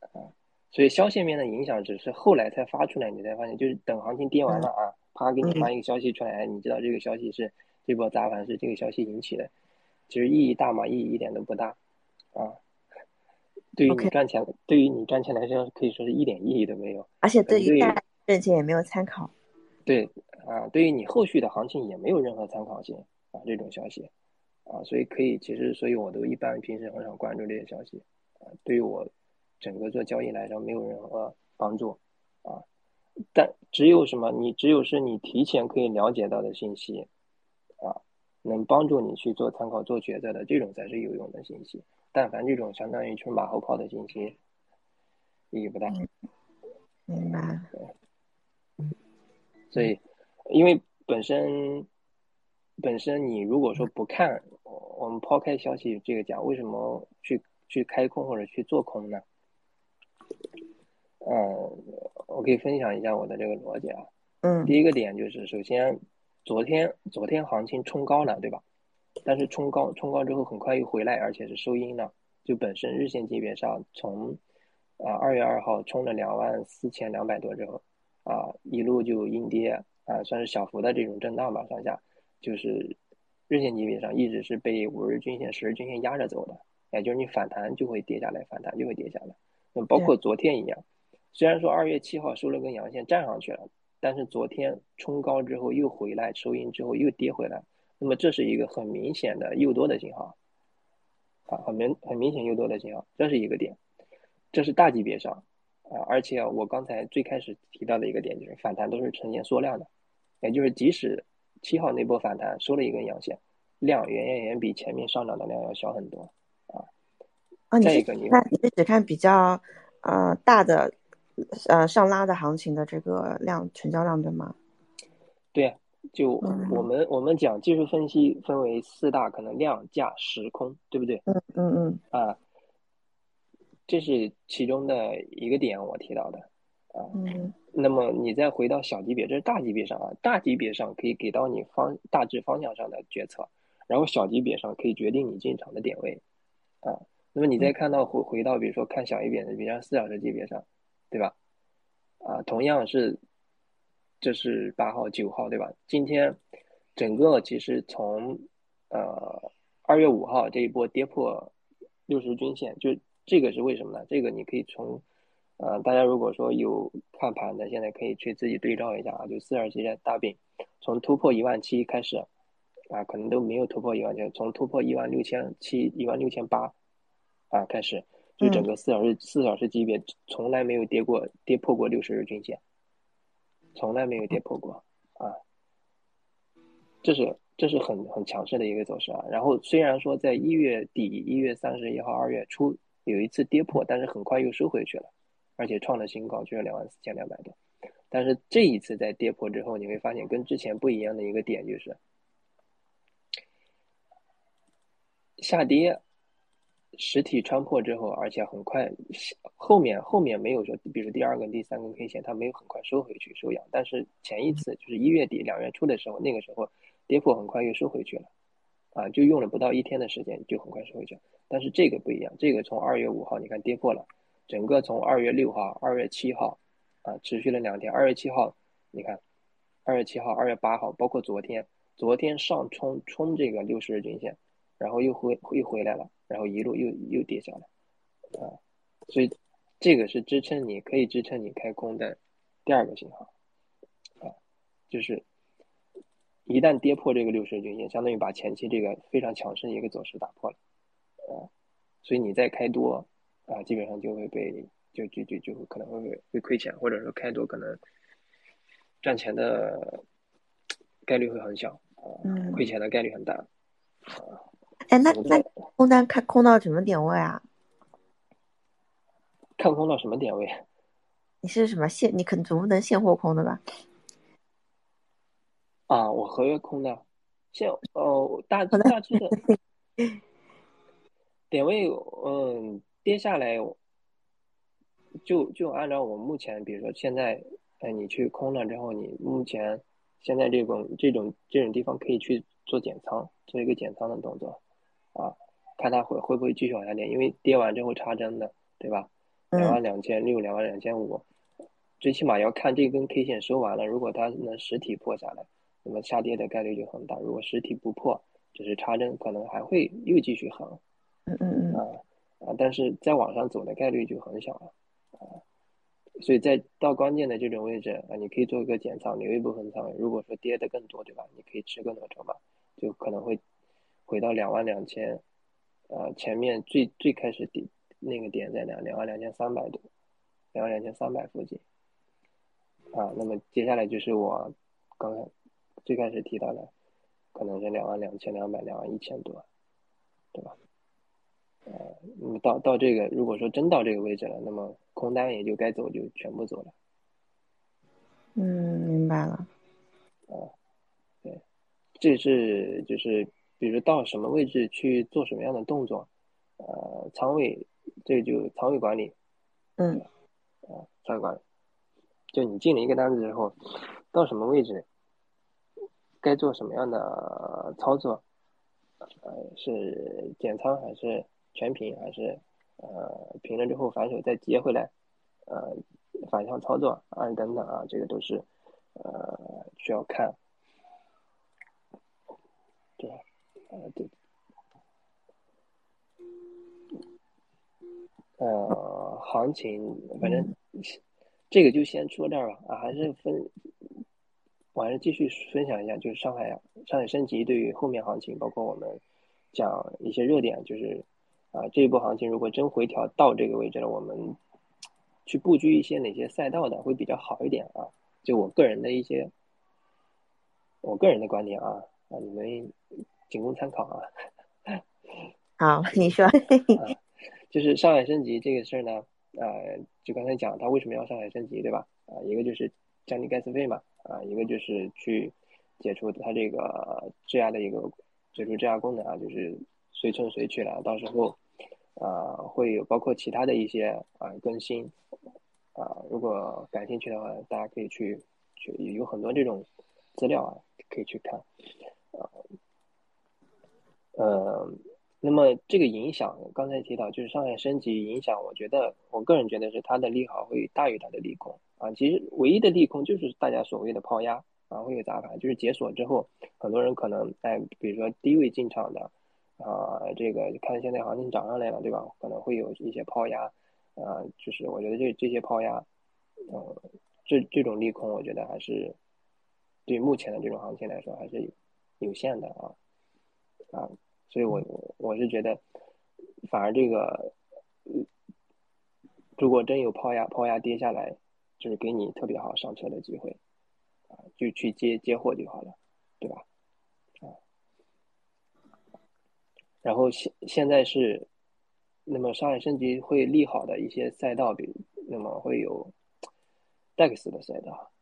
啊，所以消息面的影响只是后来才发出来，你才发现，就是等行情跌完了啊，啪给你发一个消息出来，你知道这个消息是。这波砸盘是这个消息引起的，其实意义大吗？意义一点都不大，啊，对于你赚钱，对于你赚钱来说，可以说是一点意义都没有。而且对于赚钱也没有参考。对，啊，对于你后续的行情也没有任何参考性啊，这种消息，啊，所以可以，其实，所以我都一般平时很少关注这些消息，啊，对于我整个做交易来说没有任何帮助，啊，但只有什么？你只有是你提前可以了解到的信息。啊，能帮助你去做参考、做抉择的这种才是有用的信息。但凡这种相当于是马后炮的信息，意义不大。明白。所以，因为本身本身你如果说不看，我们抛开消息这个讲，为什么去去开空或者去做空呢？嗯，我可以分享一下我的这个逻辑啊。嗯。第一个点就是，首先。昨天昨天行情冲高了，对吧？但是冲高冲高之后很快又回来，而且是收阴了。就本身日线级别上，从啊，二月二号冲了两万四千两百多之后，啊，一路就阴跌，啊，算是小幅的这种震荡吧，上下，就是日线级别上一直是被五日均线、十日均线压着走的，也就是你反弹就会跌下来，反弹就会跌下来。那包括昨天一样，虽然说二月七号收了根阳线站上去了，但是昨天冲高之后又回来收阴之后又跌回来，那么这是一个很明显的诱多的信号，啊，很明很明显诱多的信号，这是一个点。这是大级别上，啊，而且我刚才最开始提到的一个点就是反弹都是呈现缩量的，也就是即使七号那波反弹收了一根阳线，量远远远比前面上涨的量要小很多，啊。啊，你是看你是只看比较呃大的呃上拉的行情的这个量成交量对吗？对，就我们我们讲技术分析分为四大可能量价时空，对不对？嗯嗯嗯啊。这是其中的一个点，我提到的，啊，嗯，那么你再回到小级别，这是大级别上啊，大级别上可以给到你方大致方向上的决策，然后小级别上可以决定你进场的点位，啊，那么你再看到回回到比如说看小一点的，比如像四小时级别上，对吧？啊，同样是，这是八号九号对吧？今天整个其实从呃二月五号这一波跌破六十均线就。这个是为什么呢？这个你可以从，呃，大家如果说有看盘的，现在可以去自己对照一下啊。就四二七的大饼，从突破一万七开始，啊，可能都没有突破一万七，从突破一万六千七、一万六千八，啊开始，就整个四小时四小时级别从来没有跌过，跌破过六十日均线，从来没有跌破过，啊，这是这是很很强势的一个走势啊。然后虽然说在一月底、一月三十一号、二月初。有一次跌破，但是很快又收回去了，而且创了新高，就是两万四千两百多。但是这一次在跌破之后，你会发现跟之前不一样的一个点就是，下跌实体穿破之后，而且很快后面后面没有说，比如第二根、第三根 K 线，它没有很快收回去收阳。但是前一次就是一月底、两月初的时候，那个时候跌破很快又收回去了，啊，就用了不到一天的时间就很快收回去了。但是这个不一样，这个从二月五号你看跌破了，整个从二月六号、二月七号，啊，持续了两天。二月七号，你看，二月七号、二月八号，包括昨天，昨天上冲冲这个六十日均线，然后又回又回来了，然后一路又又跌下来，啊，所以这个是支撑你可以支撑你开空的第二个信号，啊，就是一旦跌破这个六十均线，相当于把前期这个非常强势的一个走势打破了。啊，所以你再开多啊，基本上就会被就就就就可能会会亏钱，或者说开多可能赚钱的概率会很小啊，亏钱的概率很大啊。哎，那那空单看空到什么点位啊？看空到什么点位？你是什么现？你肯总不能现货空的吧？啊，我合约空的，现哦大大致的。点位，嗯，跌下来，就就按照我目前，比如说现在，哎，你去空了之后，你目前现在这种这种这种地方可以去做减仓，做一个减仓的动作，啊，看它会会不会继续往下跌，因为跌完之后插针的，对吧？两万两千六，两万两千五，最起码要看这根 K 线收完了，如果它能实体破下来，那么下跌的概率就很大；如果实体不破，只是插针，可能还会又继续横。嗯嗯嗯啊啊，但是再往上走的概率就很小了啊，所以在到关键的这种位置啊，你可以做一个减仓，留一部分仓位。如果说跌的更多，对吧？你可以吃更多筹码，就可能会回到两万两千，呃，前面最最开始底那个点在两两万两千三百多，两万两千三百附近啊。那么接下来就是我刚才最开始提到的，可能是两万两千两百、两万一千多，对吧？呃，那么到到这个，如果说真到这个位置了，那么空单也就该走就全部走了。嗯，明白了。啊，对，这是就是比如到什么位置去做什么样的动作，呃，仓位这就仓位管理。嗯。啊，仓位管理，就你进了一个单子之后，到什么位置，该做什么样的操作，呃，是减仓还是？全平还是呃平了之后反手再接回来，呃反向操作啊等等啊，这个都是呃需要看，对，呃对，呃行情反正这个就先说这儿吧啊，还是分。我还是继续分享一下，就是上海上海升级对于后面行情，包括我们讲一些热点，就是啊这一波行情如果真回调到这个位置了，我们去布局一些哪些赛道的会比较好一点啊？就我个人的一些我个人的观点啊啊，你们仅供参考啊。好，你说。就是上海升级这个事儿呢，呃，就刚才讲它为什么要上海升级，对吧？啊，一个就是降低 gas 费嘛。啊，一个就是去解除它这个质押的一个解除质押功能啊，就是随存随取了。到时候啊，会有包括其他的一些啊更新啊，如果感兴趣的话，大家可以去去有很多这种资料啊，可以去看啊。呃，那么这个影响刚才提到就是上海升级影响，我觉得我个人觉得是它的利好会大于它的利空。啊，其实唯一的利空就是大家所谓的抛压啊，会有砸盘，就是解锁之后，很多人可能在比如说低位进场的啊，这个看现在行情涨上来了，对吧？可能会有一些抛压，啊，就是我觉得这这些抛压，嗯，这这种利空，我觉得还是对目前的这种行情来说还是有限的啊啊，所以我我是觉得，反而这个，如果真有抛压，抛压跌下来。就是给你特别好上车的机会，啊，就去接接货就好了，对吧？啊，然后现现在是，那么上海升级会利好的一些赛道，比那么会有 DEX 的赛道，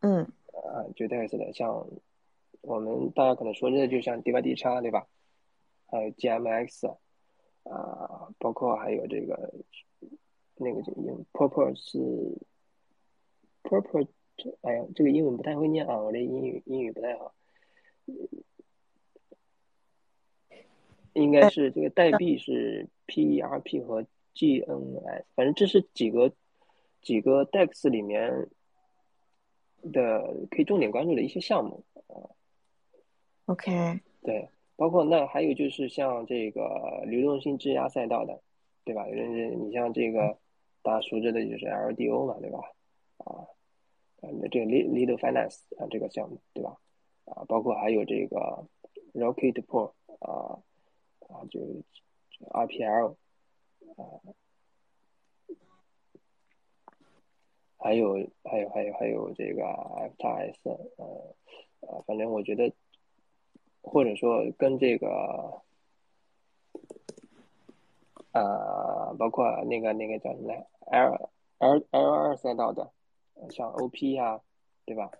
嗯，啊，就 DEX 的，像我们大家可能说的，就像 DY D 叉，对吧？还有 GMX，啊，包括还有这个。那个就用 purple 是 purple，哎呀，这个英文不太会念啊，我这英语英语不太好，应该是这个代币是 PERP 和 GNS，反正这是几个几个 DEX 里面的可以重点关注的一些项目啊。OK，对，包括那还有就是像这个流动性质押赛道的，对吧？你你像这个。大家熟知的就是 LDO 嘛，对吧？啊，那这个 Lead Finance 啊，这个项目，对吧？啊，包括还有这个 Rocket Pool 啊，啊，就 RPL 啊，还有还有还有还有这个 FTS，呃，啊，反正我觉得，或者说跟这个。呃，包括那个那个叫什么来，L L L 二赛道的，像 O P 呀，对吧？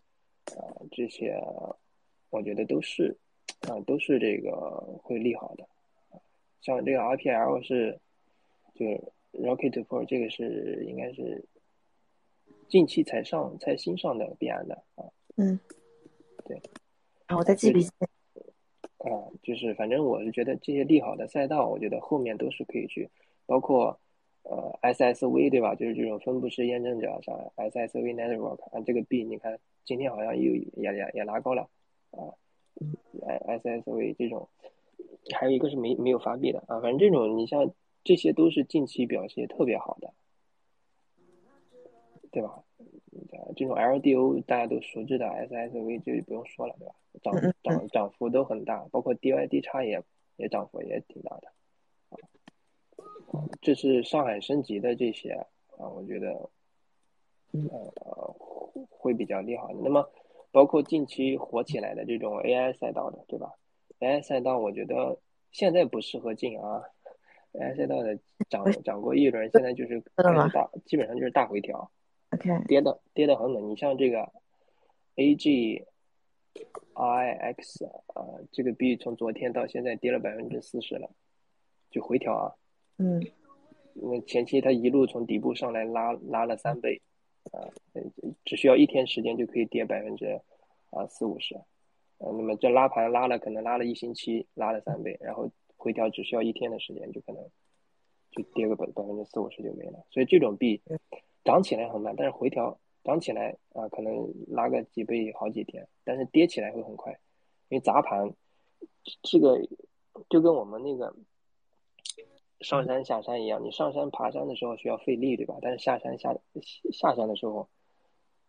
呃，这些我觉得都是，啊，都是这个会利好的。像这个 R P L 是，就是 Rocket Pool 这个是应该是近期才上才新上的币安的啊。嗯，对。啊，我在记笔记。啊，就是反正我是觉得这些利好的赛道，我觉得后面都是可以去，包括呃 SSV 对吧？就是这种分布式验证者，像 SSV Network 啊，这个币你看今天好像又也也也拉高了啊，SSV 这种，还有一个是没没有发币的啊，反正这种你像这些都是近期表现特别好的，对吧？这种 LDO 大家都熟知的 SSV 就不用说了，对吧？涨涨涨幅都很大，包括 DYD 叉也也涨幅也挺大的，啊，这是上海升级的这些啊，我觉得呃会比较利好的。那么包括近期火起来的这种 AI 赛道的，对吧？AI 赛道我觉得现在不适合进啊，AI 赛道的涨涨过一轮，现在就是大基本上就是大回调，OK，跌的跌的很猛。你像这个 AG。I X 啊，这个币从昨天到现在跌了百分之四十了，就回调啊。嗯。那前期它一路从底部上来拉拉了三倍，啊，只需要一天时间就可以跌百分之啊四五十，呃，那么这拉盘拉了可能拉了一星期，拉了三倍，然后回调只需要一天的时间就可能就跌个百百分之四五十就没了。所以这种币涨起来很慢，但是回调涨起来啊，可能拉个几倍好几天，但是跌起来会很快，因为砸盘这个就跟我们那个上山下山一样，你上山爬山的时候需要费力，对吧？但是下山下下山的时候，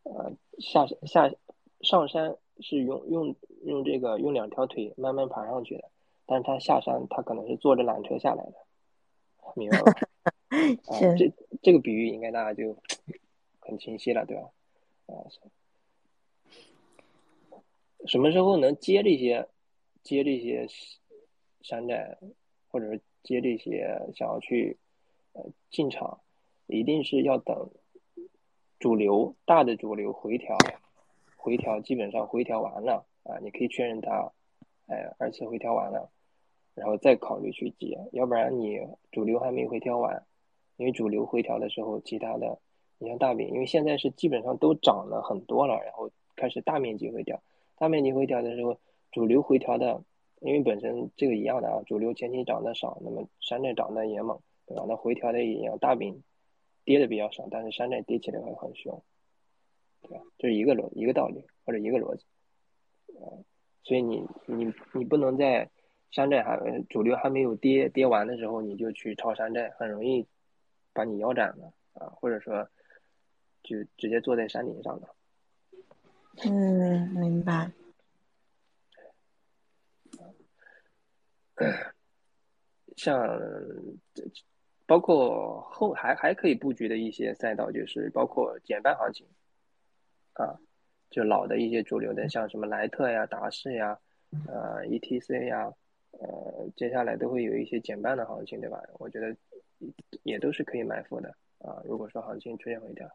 呃，下下上山是用用用这个用两条腿慢慢爬上去的，但是他下山他可能是坐着缆车下来的，明白吧？啊，这这个比喻应该大家就。很清晰了，对吧？啊，什么时候能接这些接这些山寨，或者是接这些想要去呃进场，一定是要等主流大的主流回调，回调基本上回调完了啊，你可以确认它，哎，二次回调完了，然后再考虑去接，要不然你主流还没回调完，因为主流回调的时候，其他的。你像大饼，因为现在是基本上都涨了很多了，然后开始大面积回调。大面积回调的时候，主流回调的，因为本身这个一样的啊，主流前期涨的少，那么山寨涨的也猛，对吧？那回调的也一样，大饼跌的比较少，但是山寨跌起来会很凶，对吧？这是一个逻一个道理或者一个逻辑，啊，所以你你你不能在山寨还主流还没有跌跌完的时候，你就去抄山寨，很容易把你腰斩了啊，或者说。就直接坐在山顶上的。嗯，明白。像包括后还还可以布局的一些赛道，就是包括减半行情啊，就老的一些主流的，像什么莱特呀、达士呀、呃 ETC 呀，呃，接下来都会有一些减半的行情，对吧？我觉得也都是可以埋伏的啊。如果说行情出现回调。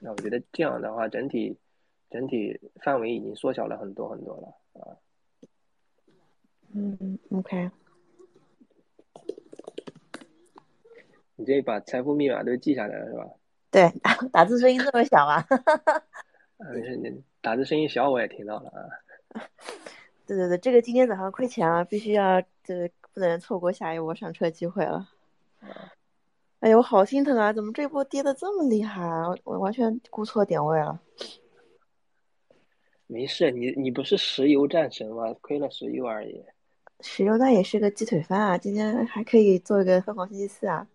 那我觉得这样的话，整体整体范围已经缩小了很多很多了啊。嗯，OK。你这把财富密码都记下来了是吧？对，打字声音这么小啊？嗯，你打字声音小我也听到了啊。对对对，这个今天早上亏钱了，必须要这不能错过下一波上车机会了。哎呦，我好心疼啊！怎么这波跌的这么厉害啊？我完全估错点位了。没事，你你不是石油战神吗？亏了石油而已。石油那也是个鸡腿饭啊！今天还可以做一个疯狂星期四啊！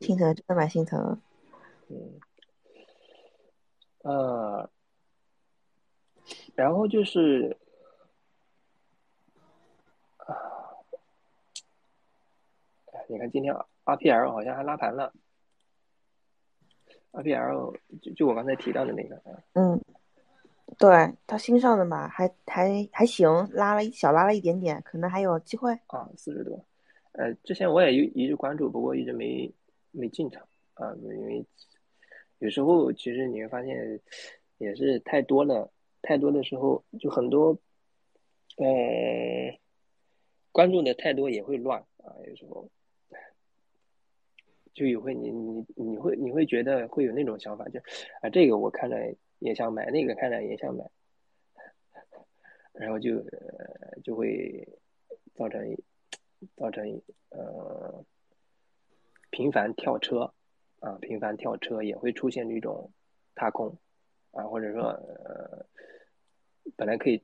心疼，真的蛮心疼。嗯。呃，然后就是。你看今天 RPL 好像还拉盘了，RPL 就就我刚才提到的那个，嗯，对，它新上的嘛，还还还行，拉了一小拉了一点点，可能还有机会啊，四十多，呃，之前我也一一直关注，不过一直没没进场啊，因为有时候其实你会发现也是太多了，太多的时候就很多，呃，关注的太多也会乱啊，有时候。就也会你你你会你会觉得会有那种想法，就啊这个我看着也想买，那个看着也想买，然后就呃就会造成造成呃频繁跳车啊，频繁跳车也会出现这种踏空啊，或者说呃本来可以，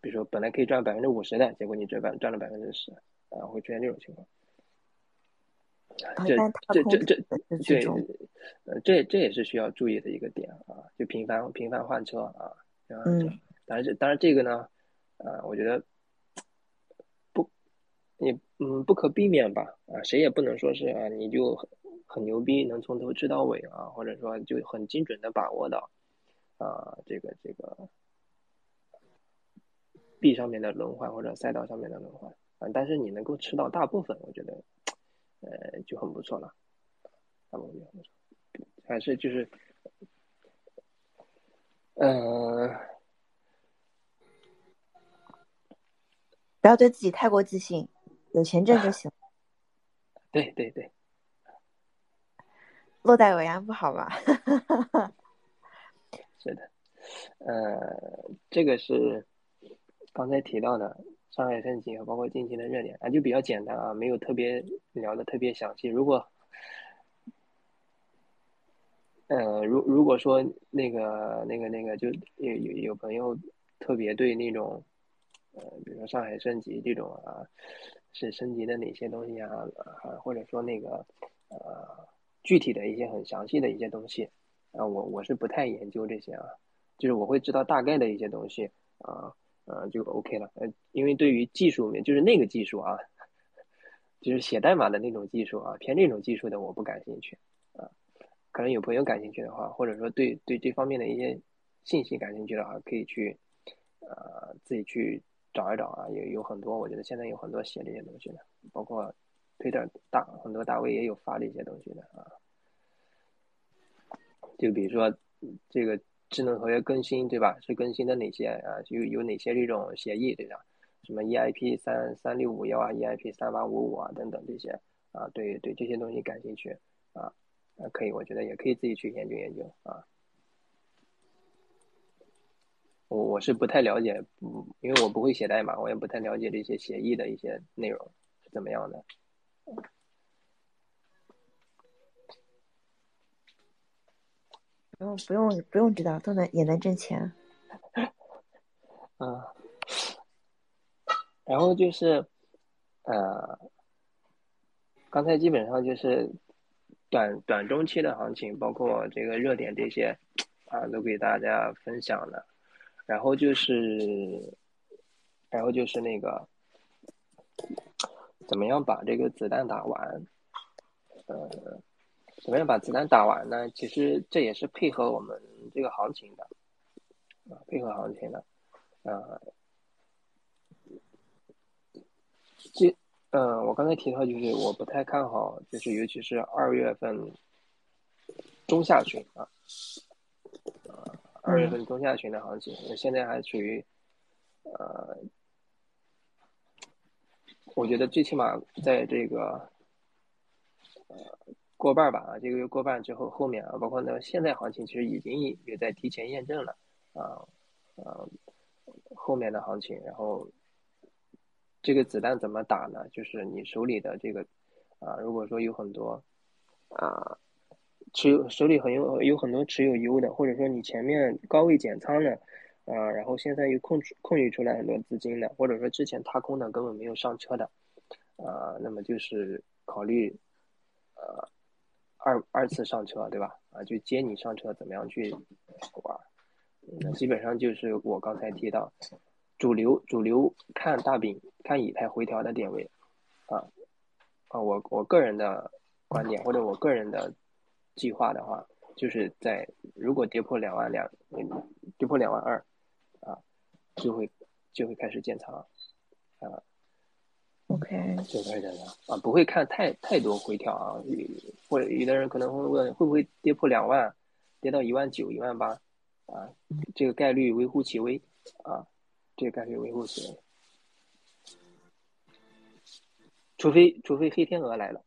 比如说本来可以赚百分之五十的，结果你只赚赚了百分之十啊，会出现这种情况。这这这这对，呃，这这也是需要注意的一个点啊，就频繁频繁换车啊，嗯，当然这当然这个呢，啊，我觉得不，你嗯不可避免吧，啊，谁也不能说是啊，你就很很牛逼，能从头吃到尾啊，或者说就很精准的把握到啊这个这个币上面的轮换或者赛道上面的轮换啊，但是你能够吃到大部分，我觉得。呃，就很不错了，大部分就很不错，还是就是，呃，不要对自己太过自信，有钱挣就行。对对对，落袋为安不好吧？是的，呃，这个是刚才提到的上海升级和包括近期的热点啊，就比较简单啊，没有特别聊的特别详细。如果呃，如如果说那个那个那个，就有有有朋友特别对那种呃，比如说上海升级这种啊，是升级的哪些东西啊啊，或者说那个呃具体的一些很详细的一些东西啊，我我是不太研究这些啊，就是我会知道大概的一些东西啊。呃，就 OK 了。呃，因为对于技术面，就是那个技术啊，就是写代码的那种技术啊，偏这种技术的我不感兴趣啊。可能有朋友感兴趣的话，或者说对对这方面的一些信息感兴趣的话，可以去呃自己去找一找啊。有有很多，我觉得现在有很多写这些东西的，包括推特大很多大 V 也有发这些东西的啊。就比如说这个。智能合约更新对吧？是更新的哪些啊？有有哪些这种协议对吧？什么 EIP 三三六五幺啊，EIP 三八五五啊等等这些啊，对对这些东西感兴趣啊？啊可以，我觉得也可以自己去研究研究啊。我我是不太了解，嗯，因为我不会写代码，我也不太了解这些协议的一些内容是怎么样的。不用不用不用知道，都能也能挣钱。嗯，然后就是呃，刚才基本上就是短短中期的行情，包括这个热点这些啊，都给大家分享了。然后就是，然后就是那个怎么样把这个子弹打完？呃。怎么样把子弹打完呢？其实这也是配合我们这个行情的，啊，配合行情的，啊，这，嗯，我刚才提到就是我不太看好，就是尤其是二月份中下旬啊，啊，二月份中下旬的行情，现在还处于，呃，我觉得最起码在这个，呃。过半吧啊，这个月过半之后，后面啊，包括呢现在行情，其实已经也在提前验证了啊啊，后面的行情，然后这个子弹怎么打呢？就是你手里的这个啊，如果说有很多啊持有手里很有有很多持有优的，或者说你前面高位减仓的啊，然后现在又控制控制出来很多资金的，或者说之前踏空的根本没有上车的啊，那么就是考虑呃。二二次上车，对吧？啊，就接你上车，怎么样去玩？那基本上就是我刚才提到，主流主流看大饼看以太回调的点位，啊啊，我我个人的观点或者我个人的计划的话，就是在如果跌破两万两，跌破两万二，啊，就会就会开始建仓，啊。OK，就开始的。啊，不会看太太多回调啊，或者有的人可能会问会不会跌破两万，跌到一万九、一万八。啊，这个概率微乎其微。啊，这个概率微乎其微，除非除非黑天鹅来了。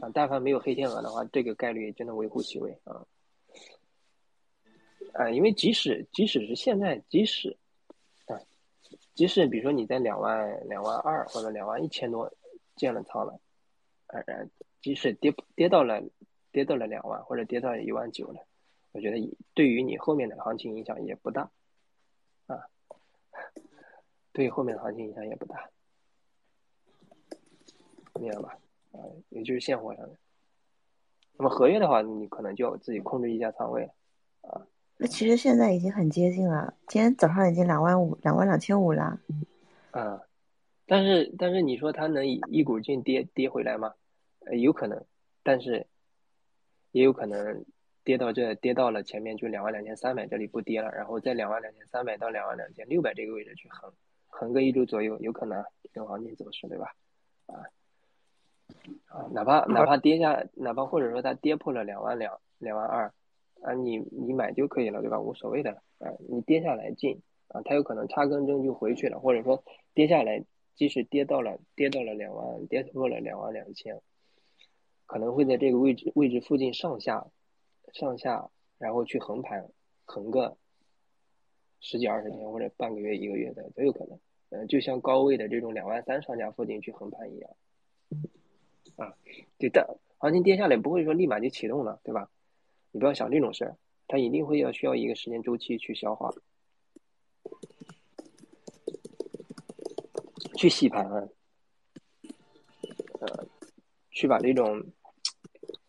啊，但凡没有黑天鹅的话，这个概率真的微乎其微。啊，啊，因为即使即使是现在，即使。即使比如说你在两万两万二或者两万一千多建了仓了，呃，即使跌跌到了跌到了两万或者跌到一万九了，我觉得对于你后面的行情影响也不大，啊，对后面的行情影响也不大，明白吧？啊，也就是现货上面。那么合约的话，你可能就自己控制一下仓位了，啊。那其实现在已经很接近了，今天早上已经两万五、两万两千五了。啊，但是但是你说它能一股劲跌跌回来吗？呃，有可能，但是也有可能跌到这跌到了前面就两万两千三百这里不跌了，然后在两万两千三百到两万两千六百这个位置去横横个一周左右，有可能这种行情走势，对吧？啊啊，哪怕哪怕跌下，哪怕或者说它跌破了两万两两万二。啊，你你买就可以了，对吧？无所谓的，啊，你跌下来进，啊，它有可能插根针就回去了，或者说跌下来，即使跌到了跌到了两万，跌破了两万两千，可能会在这个位置位置附近上下上下，然后去横盘横个十几二十天或者半个月一个月的都有可能。嗯，就像高位的这种两万三上下附近去横盘一样，啊，就但行情跌下来不会说立马就启动了，对吧？你不要想这种事儿，它一定会要需要一个时间周期去消化，去洗盘，呃，去把这种，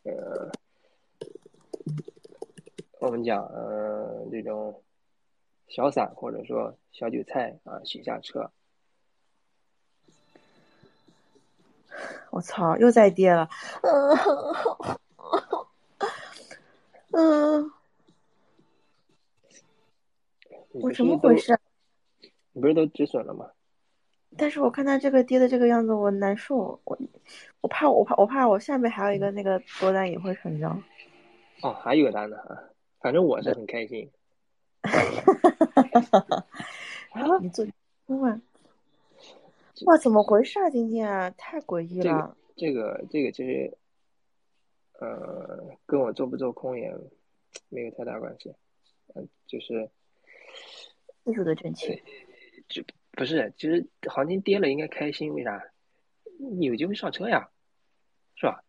呃，我们讲呃这种小散或者说小韭菜啊洗下车。我操，又在跌了，嗯，我怎么回事？你不是都止损了吗？但是我看它这个跌的这个样子，我难受，我我怕我怕我怕我下面还有一个那个多单也会成交。哦，还有单呢，反正我是很开心。你做哇。哇，怎么回事啊？今天啊，太诡异了。这个这个其实，呃，跟我做不做空也没有太大关系。嗯，就是技术的正气。就不是，其实行情跌了应该开心，为啥？你有机会上车呀，是吧？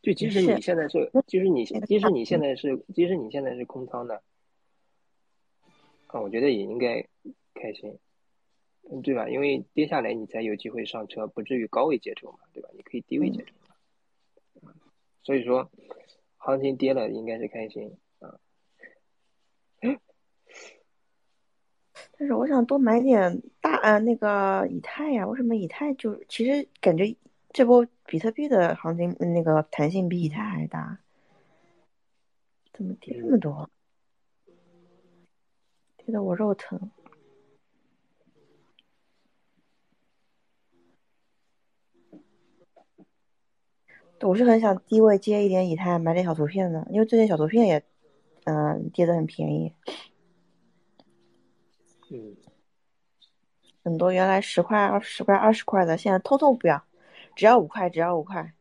就即使你现在是，即使你即使你现在是，即使你现在是空仓的，啊，我觉得也应该开心。嗯，对吧？因为跌下来你才有机会上车，不至于高位接筹嘛，对吧？你可以低位接筹所以说，行情跌了应该是开心啊。但是我想多买点大呃那个以太呀，为什么以太就其实感觉这波比特币的行情那个弹性比以太还大？怎么跌这么多？跌得我肉疼。我是很想低位接一点以太，买点小图片的，因为最近小图片也，嗯，跌的很便宜。嗯。很多原来十块、二十块、二十块的，现在通通不要，只要五块，只要五块。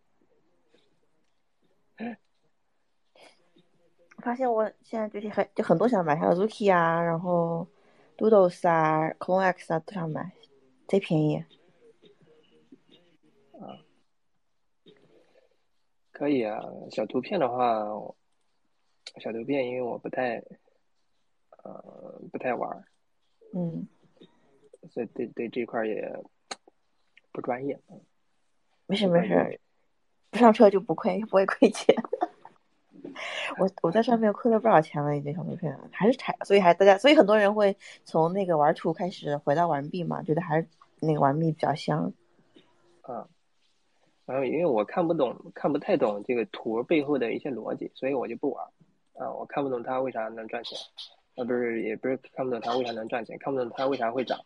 发现我现在最近很就很多想买，像 Zuki 啊，然后 Doodles 啊，CloneX 啊都想买，贼便宜。可以啊，小图片的话，小图片因为我不太，呃，不太玩儿嗯，所以对对这块也不专业。没事没事，不上车就不亏，不会亏钱。我我在上面亏了不少钱了，已经小图片还是踩，所以还大家，所以很多人会从那个玩图开始回到玩币嘛，觉得还是那个玩币比较香。啊。然后，因为我看不懂，看不太懂这个图背后的一些逻辑，所以我就不玩。啊，我看不懂它为啥能赚钱，啊，不是，也不是看不懂它为啥能赚钱，看不懂它为啥会涨。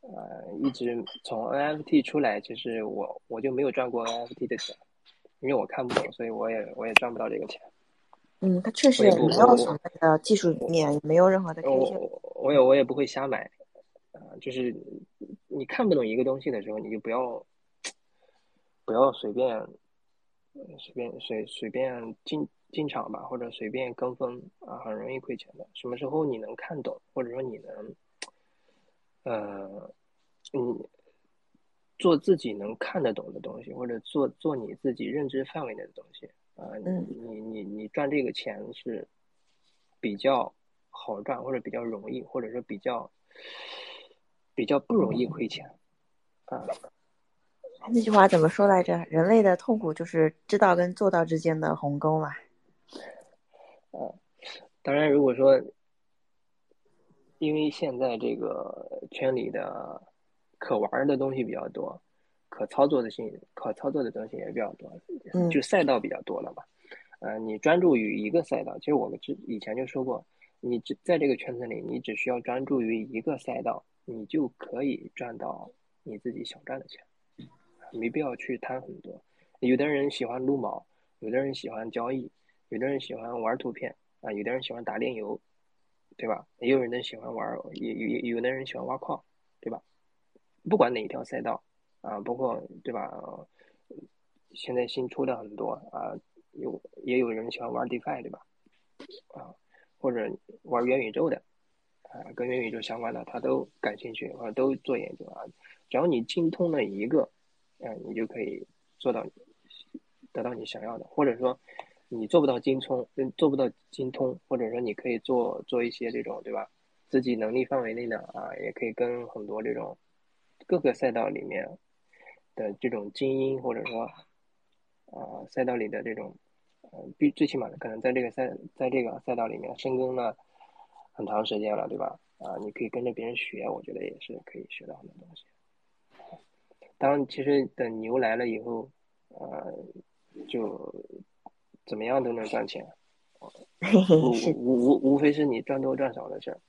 呃，一直从 NFT 出来，其实我我就没有赚过 NFT 的钱，因为我看不懂，所以我也我也赚不到这个钱。嗯，它确实也没有什么的技术面，也没有任何的。我我也我也不会瞎买，啊，就是你看不懂一个东西的时候，你就不要。不要随便，随便随随便进进场吧，或者随便跟风啊，很容易亏钱的。什么时候你能看懂，或者说你能，呃，你做自己能看得懂的东西，或者做做你自己认知范围内的东西啊，你你你赚这个钱是比较好赚，或者比较容易，或者说比较比较不容易亏钱啊。那句话怎么说来着？人类的痛苦就是知道跟做到之间的鸿沟嘛。呃，当然，如果说，因为现在这个圈里的可玩的东西比较多，可操作的性可操作的东西也比较多，就赛道比较多了嘛。呃，你专注于一个赛道，其实我们之以前就说过，你只在这个圈子里，你只需要专注于一个赛道，你就可以赚到你自己想赚的钱。没必要去贪很多，有的人喜欢撸毛，有的人喜欢交易，有的人喜欢玩图片啊，有的人喜欢打炼油，对吧？也有人喜欢玩，也有有的人喜欢挖矿，对吧？不管哪一条赛道啊，包括对吧？现在新出的很多啊，有也有人喜欢玩 DeFi，对吧？啊，或者玩元宇宙的，啊，跟元宇宙相关的，他都感兴趣或者都做研究啊。只要你精通了一个，嗯，你就可以做到得到你想要的，或者说你做不到精通，嗯，做不到精通，或者说你可以做做一些这种，对吧？自己能力范围内的啊，也可以跟很多这种各个赛道里面的这种精英，或者说啊赛道里的这种，呃，必最起码的可能在这个赛在这个赛道里面深耕了很长时间了，对吧？啊，你可以跟着别人学，我觉得也是可以学到很多东西。当其实等牛来了以后，呃，就怎么样都能赚钱，无无无无非是你赚多赚少的事儿。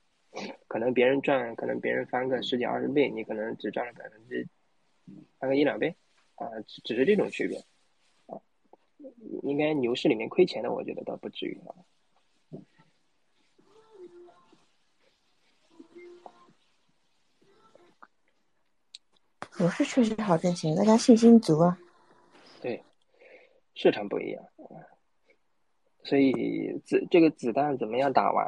可能别人赚，可能别人翻个十几二十倍，你可能只赚了百分之翻个一两倍，啊，只只是这种区别，啊，应该牛市里面亏钱的，我觉得倒不至于啊。牛市确实好挣钱，大家信心足啊。对，市场不一样，所以子这个子弹怎么样打完？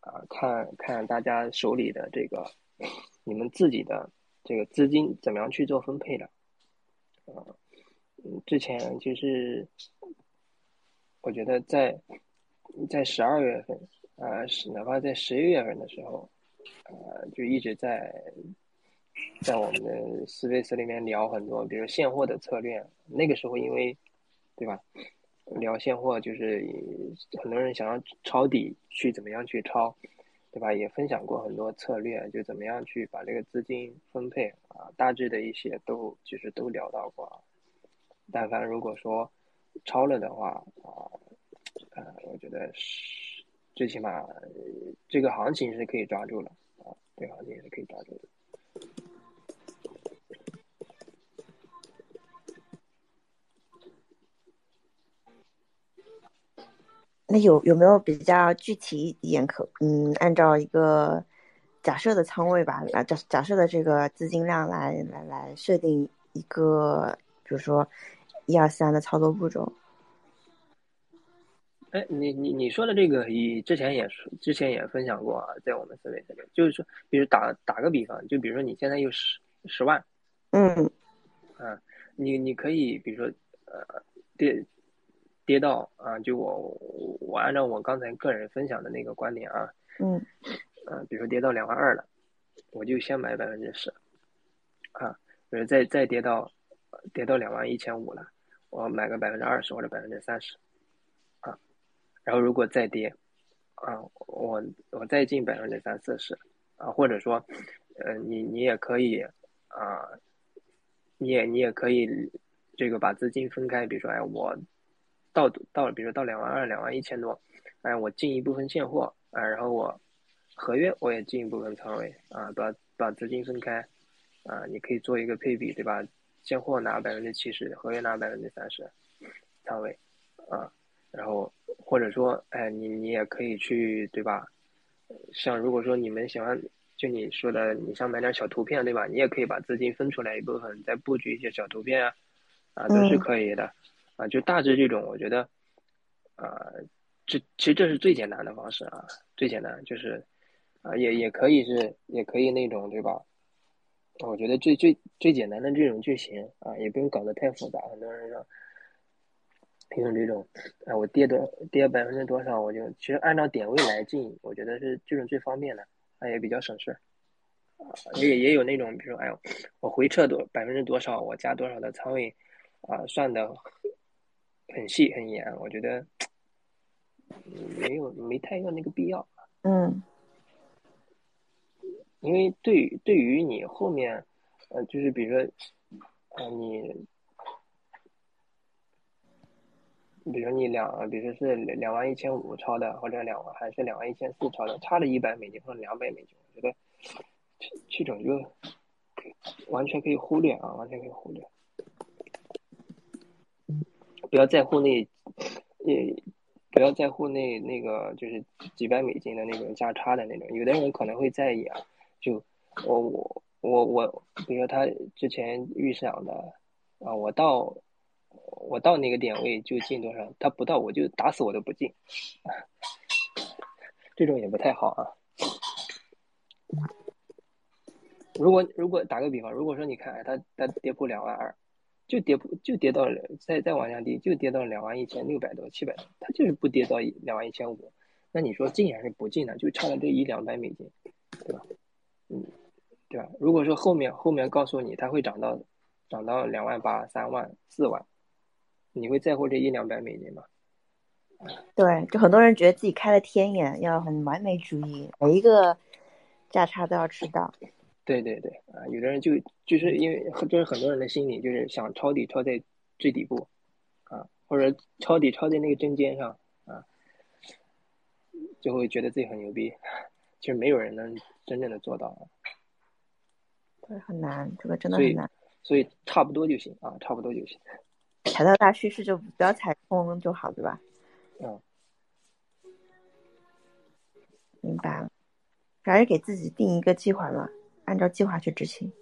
啊，看看大家手里的这个，你们自己的这个资金怎么样去做分配的？啊，嗯，之前其实我觉得在在十二月份，啊，是哪怕在十一月份的时候，呃，就一直在在我们的思维室里面聊很多，比如现货的策略。那个时候因为，对吧？聊现货就是很多人想要抄底，去怎么样去抄，对吧？也分享过很多策略，就怎么样去把这个资金分配啊，大致的一些都其实都聊到过。但凡如果说抄了的话啊，呃，我觉得是最起码这个行情是可以抓住了啊，这个行情是可以抓住的。那有有没有比较具体一点可嗯，按照一个假设的仓位吧，来假假设的这个资金量来来来设定一个，比如说一二三的操作步骤。哎，你你你说的这个，以之前也之前也分享过啊，在我们思维这里，就是说，比如打打个比方，就比如说你现在有十十万，嗯，啊，你你可以比如说呃，对。跌到啊，就我我按照我刚才个人分享的那个观点啊，嗯，啊，比如说跌到两万二了，我就先买百分之十，啊，比如再再跌到跌到两万一千五了，我买个百分之二十或者百分之三十，啊，然后如果再跌，啊，我我再进百分之三四十，啊，或者说，呃，你你也可以啊，你也你也可以这个把资金分开，比如说哎我。到到了，比如说到两万二、两万一千多，哎，我进一部分现货，啊，然后我合约我也进一部分仓位，啊，把把资金分开，啊，你可以做一个配比，对吧？现货拿百分之七十，合约拿百分之三十，仓位，啊，然后或者说，哎，你你也可以去，对吧？像如果说你们喜欢，就你说的，你想买点小图片，对吧？你也可以把资金分出来一部分，再布局一些小图片啊，啊，都是可以的。啊，就大致这种，我觉得，啊，这其实这是最简单的方式啊，最简单就是，啊，也也可以是，也可以那种，对吧？我觉得最最最简单的这种就行啊，也不用搞得太复杂。很多人说，用这种，啊，我跌多跌百分之多少，我就其实按照点位来进，我觉得是这种最方便的，啊，也比较省事。啊，也也有那种，比如说，哎呦，我回撤多百分之多少，我加多少的仓位，啊，算的。很细很严，我觉得没有没太有那个必要。嗯，因为对于对于你后面，呃，就是比如说，呃，你，比如说你两，比如说是两万一千五超的，或者两万还是两万一千四超的，差了一百美金或者两百美金，我觉得这这种就完全可以忽略啊，完全可以忽略。不要在乎那，也不要在乎那那个就是几百美金的那种价差的那种，有的人可能会在意啊。就我我我我，比如说他之前预想的啊，我到我到那个点位就进多少，他不到我就打死我都不进，这种也不太好啊。如果如果打个比方，如果说你看哎它它跌破两万二，就跌破就跌到了再再往下跌就跌到两万一千六百多七百多，它就是不跌到两万一千五，那你说进还是不进呢？就差了这一两百美金，对吧？嗯，对吧？如果说后面后面告诉你它会涨到涨到两万八、三万、四万，你会在乎这一两百美金吗？对，就很多人觉得自己开了天眼，要很完美主义，每一个价差都要知道。对对对，啊，有的人就就是因为这是很多人的心理，就是想抄底抄在最底部，啊，或者抄底抄在那个针尖上，啊，就会觉得自己很牛逼。其实没有人能真正的做到。对，很难，这个真的很难。所以差不多就行啊，差不多就行。踩到大趋势就不要踩空就好，对吧？嗯，明白了，还是给自己定一个计划嘛，按照计划去执行，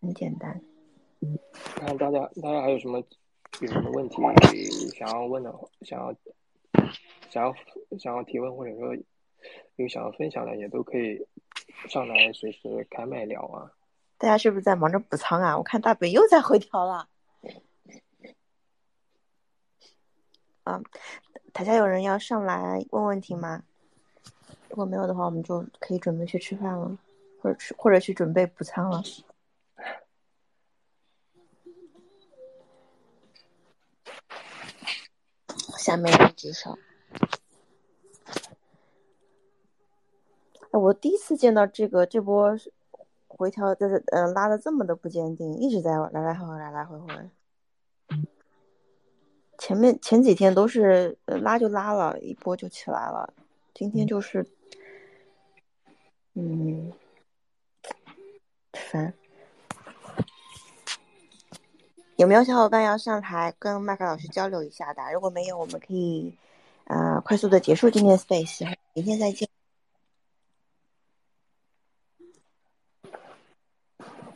很简单。看大家，大家还有什么有什么问题想要问的，想要想要想要提问，或者说有想要分享的，也都可以上来随时开麦聊啊。大家是不是在忙着补仓啊？我看大本又在回调了。啊，台下有人要上来问问题吗？如果没有的话，我们就可以准备去吃饭了，或者去或者去准备补仓了。下面举手。哎，我第一次见到这个这波回调，就是嗯拉的这么的不坚定，一直在来来回回来来回回。前面前几天都是拉就拉了一波就起来了，今天就是，嗯，烦。有没有小伙伴要上台跟麦克老师交流一下的？如果没有，我们可以啊快速的结束今天 space，明天再见。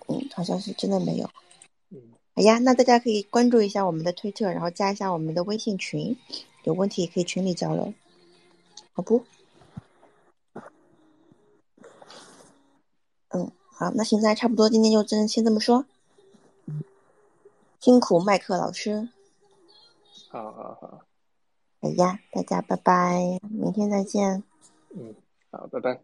嗯，好像是真的没有。哎呀，那大家可以关注一下我们的推特，然后加一下我们的微信群，有问题可以群里交流，好不？嗯，好，那现在差不多，今天就真先这么说。辛苦麦克老师。好好好。哎呀，大家拜拜，明天再见。嗯，好，拜拜。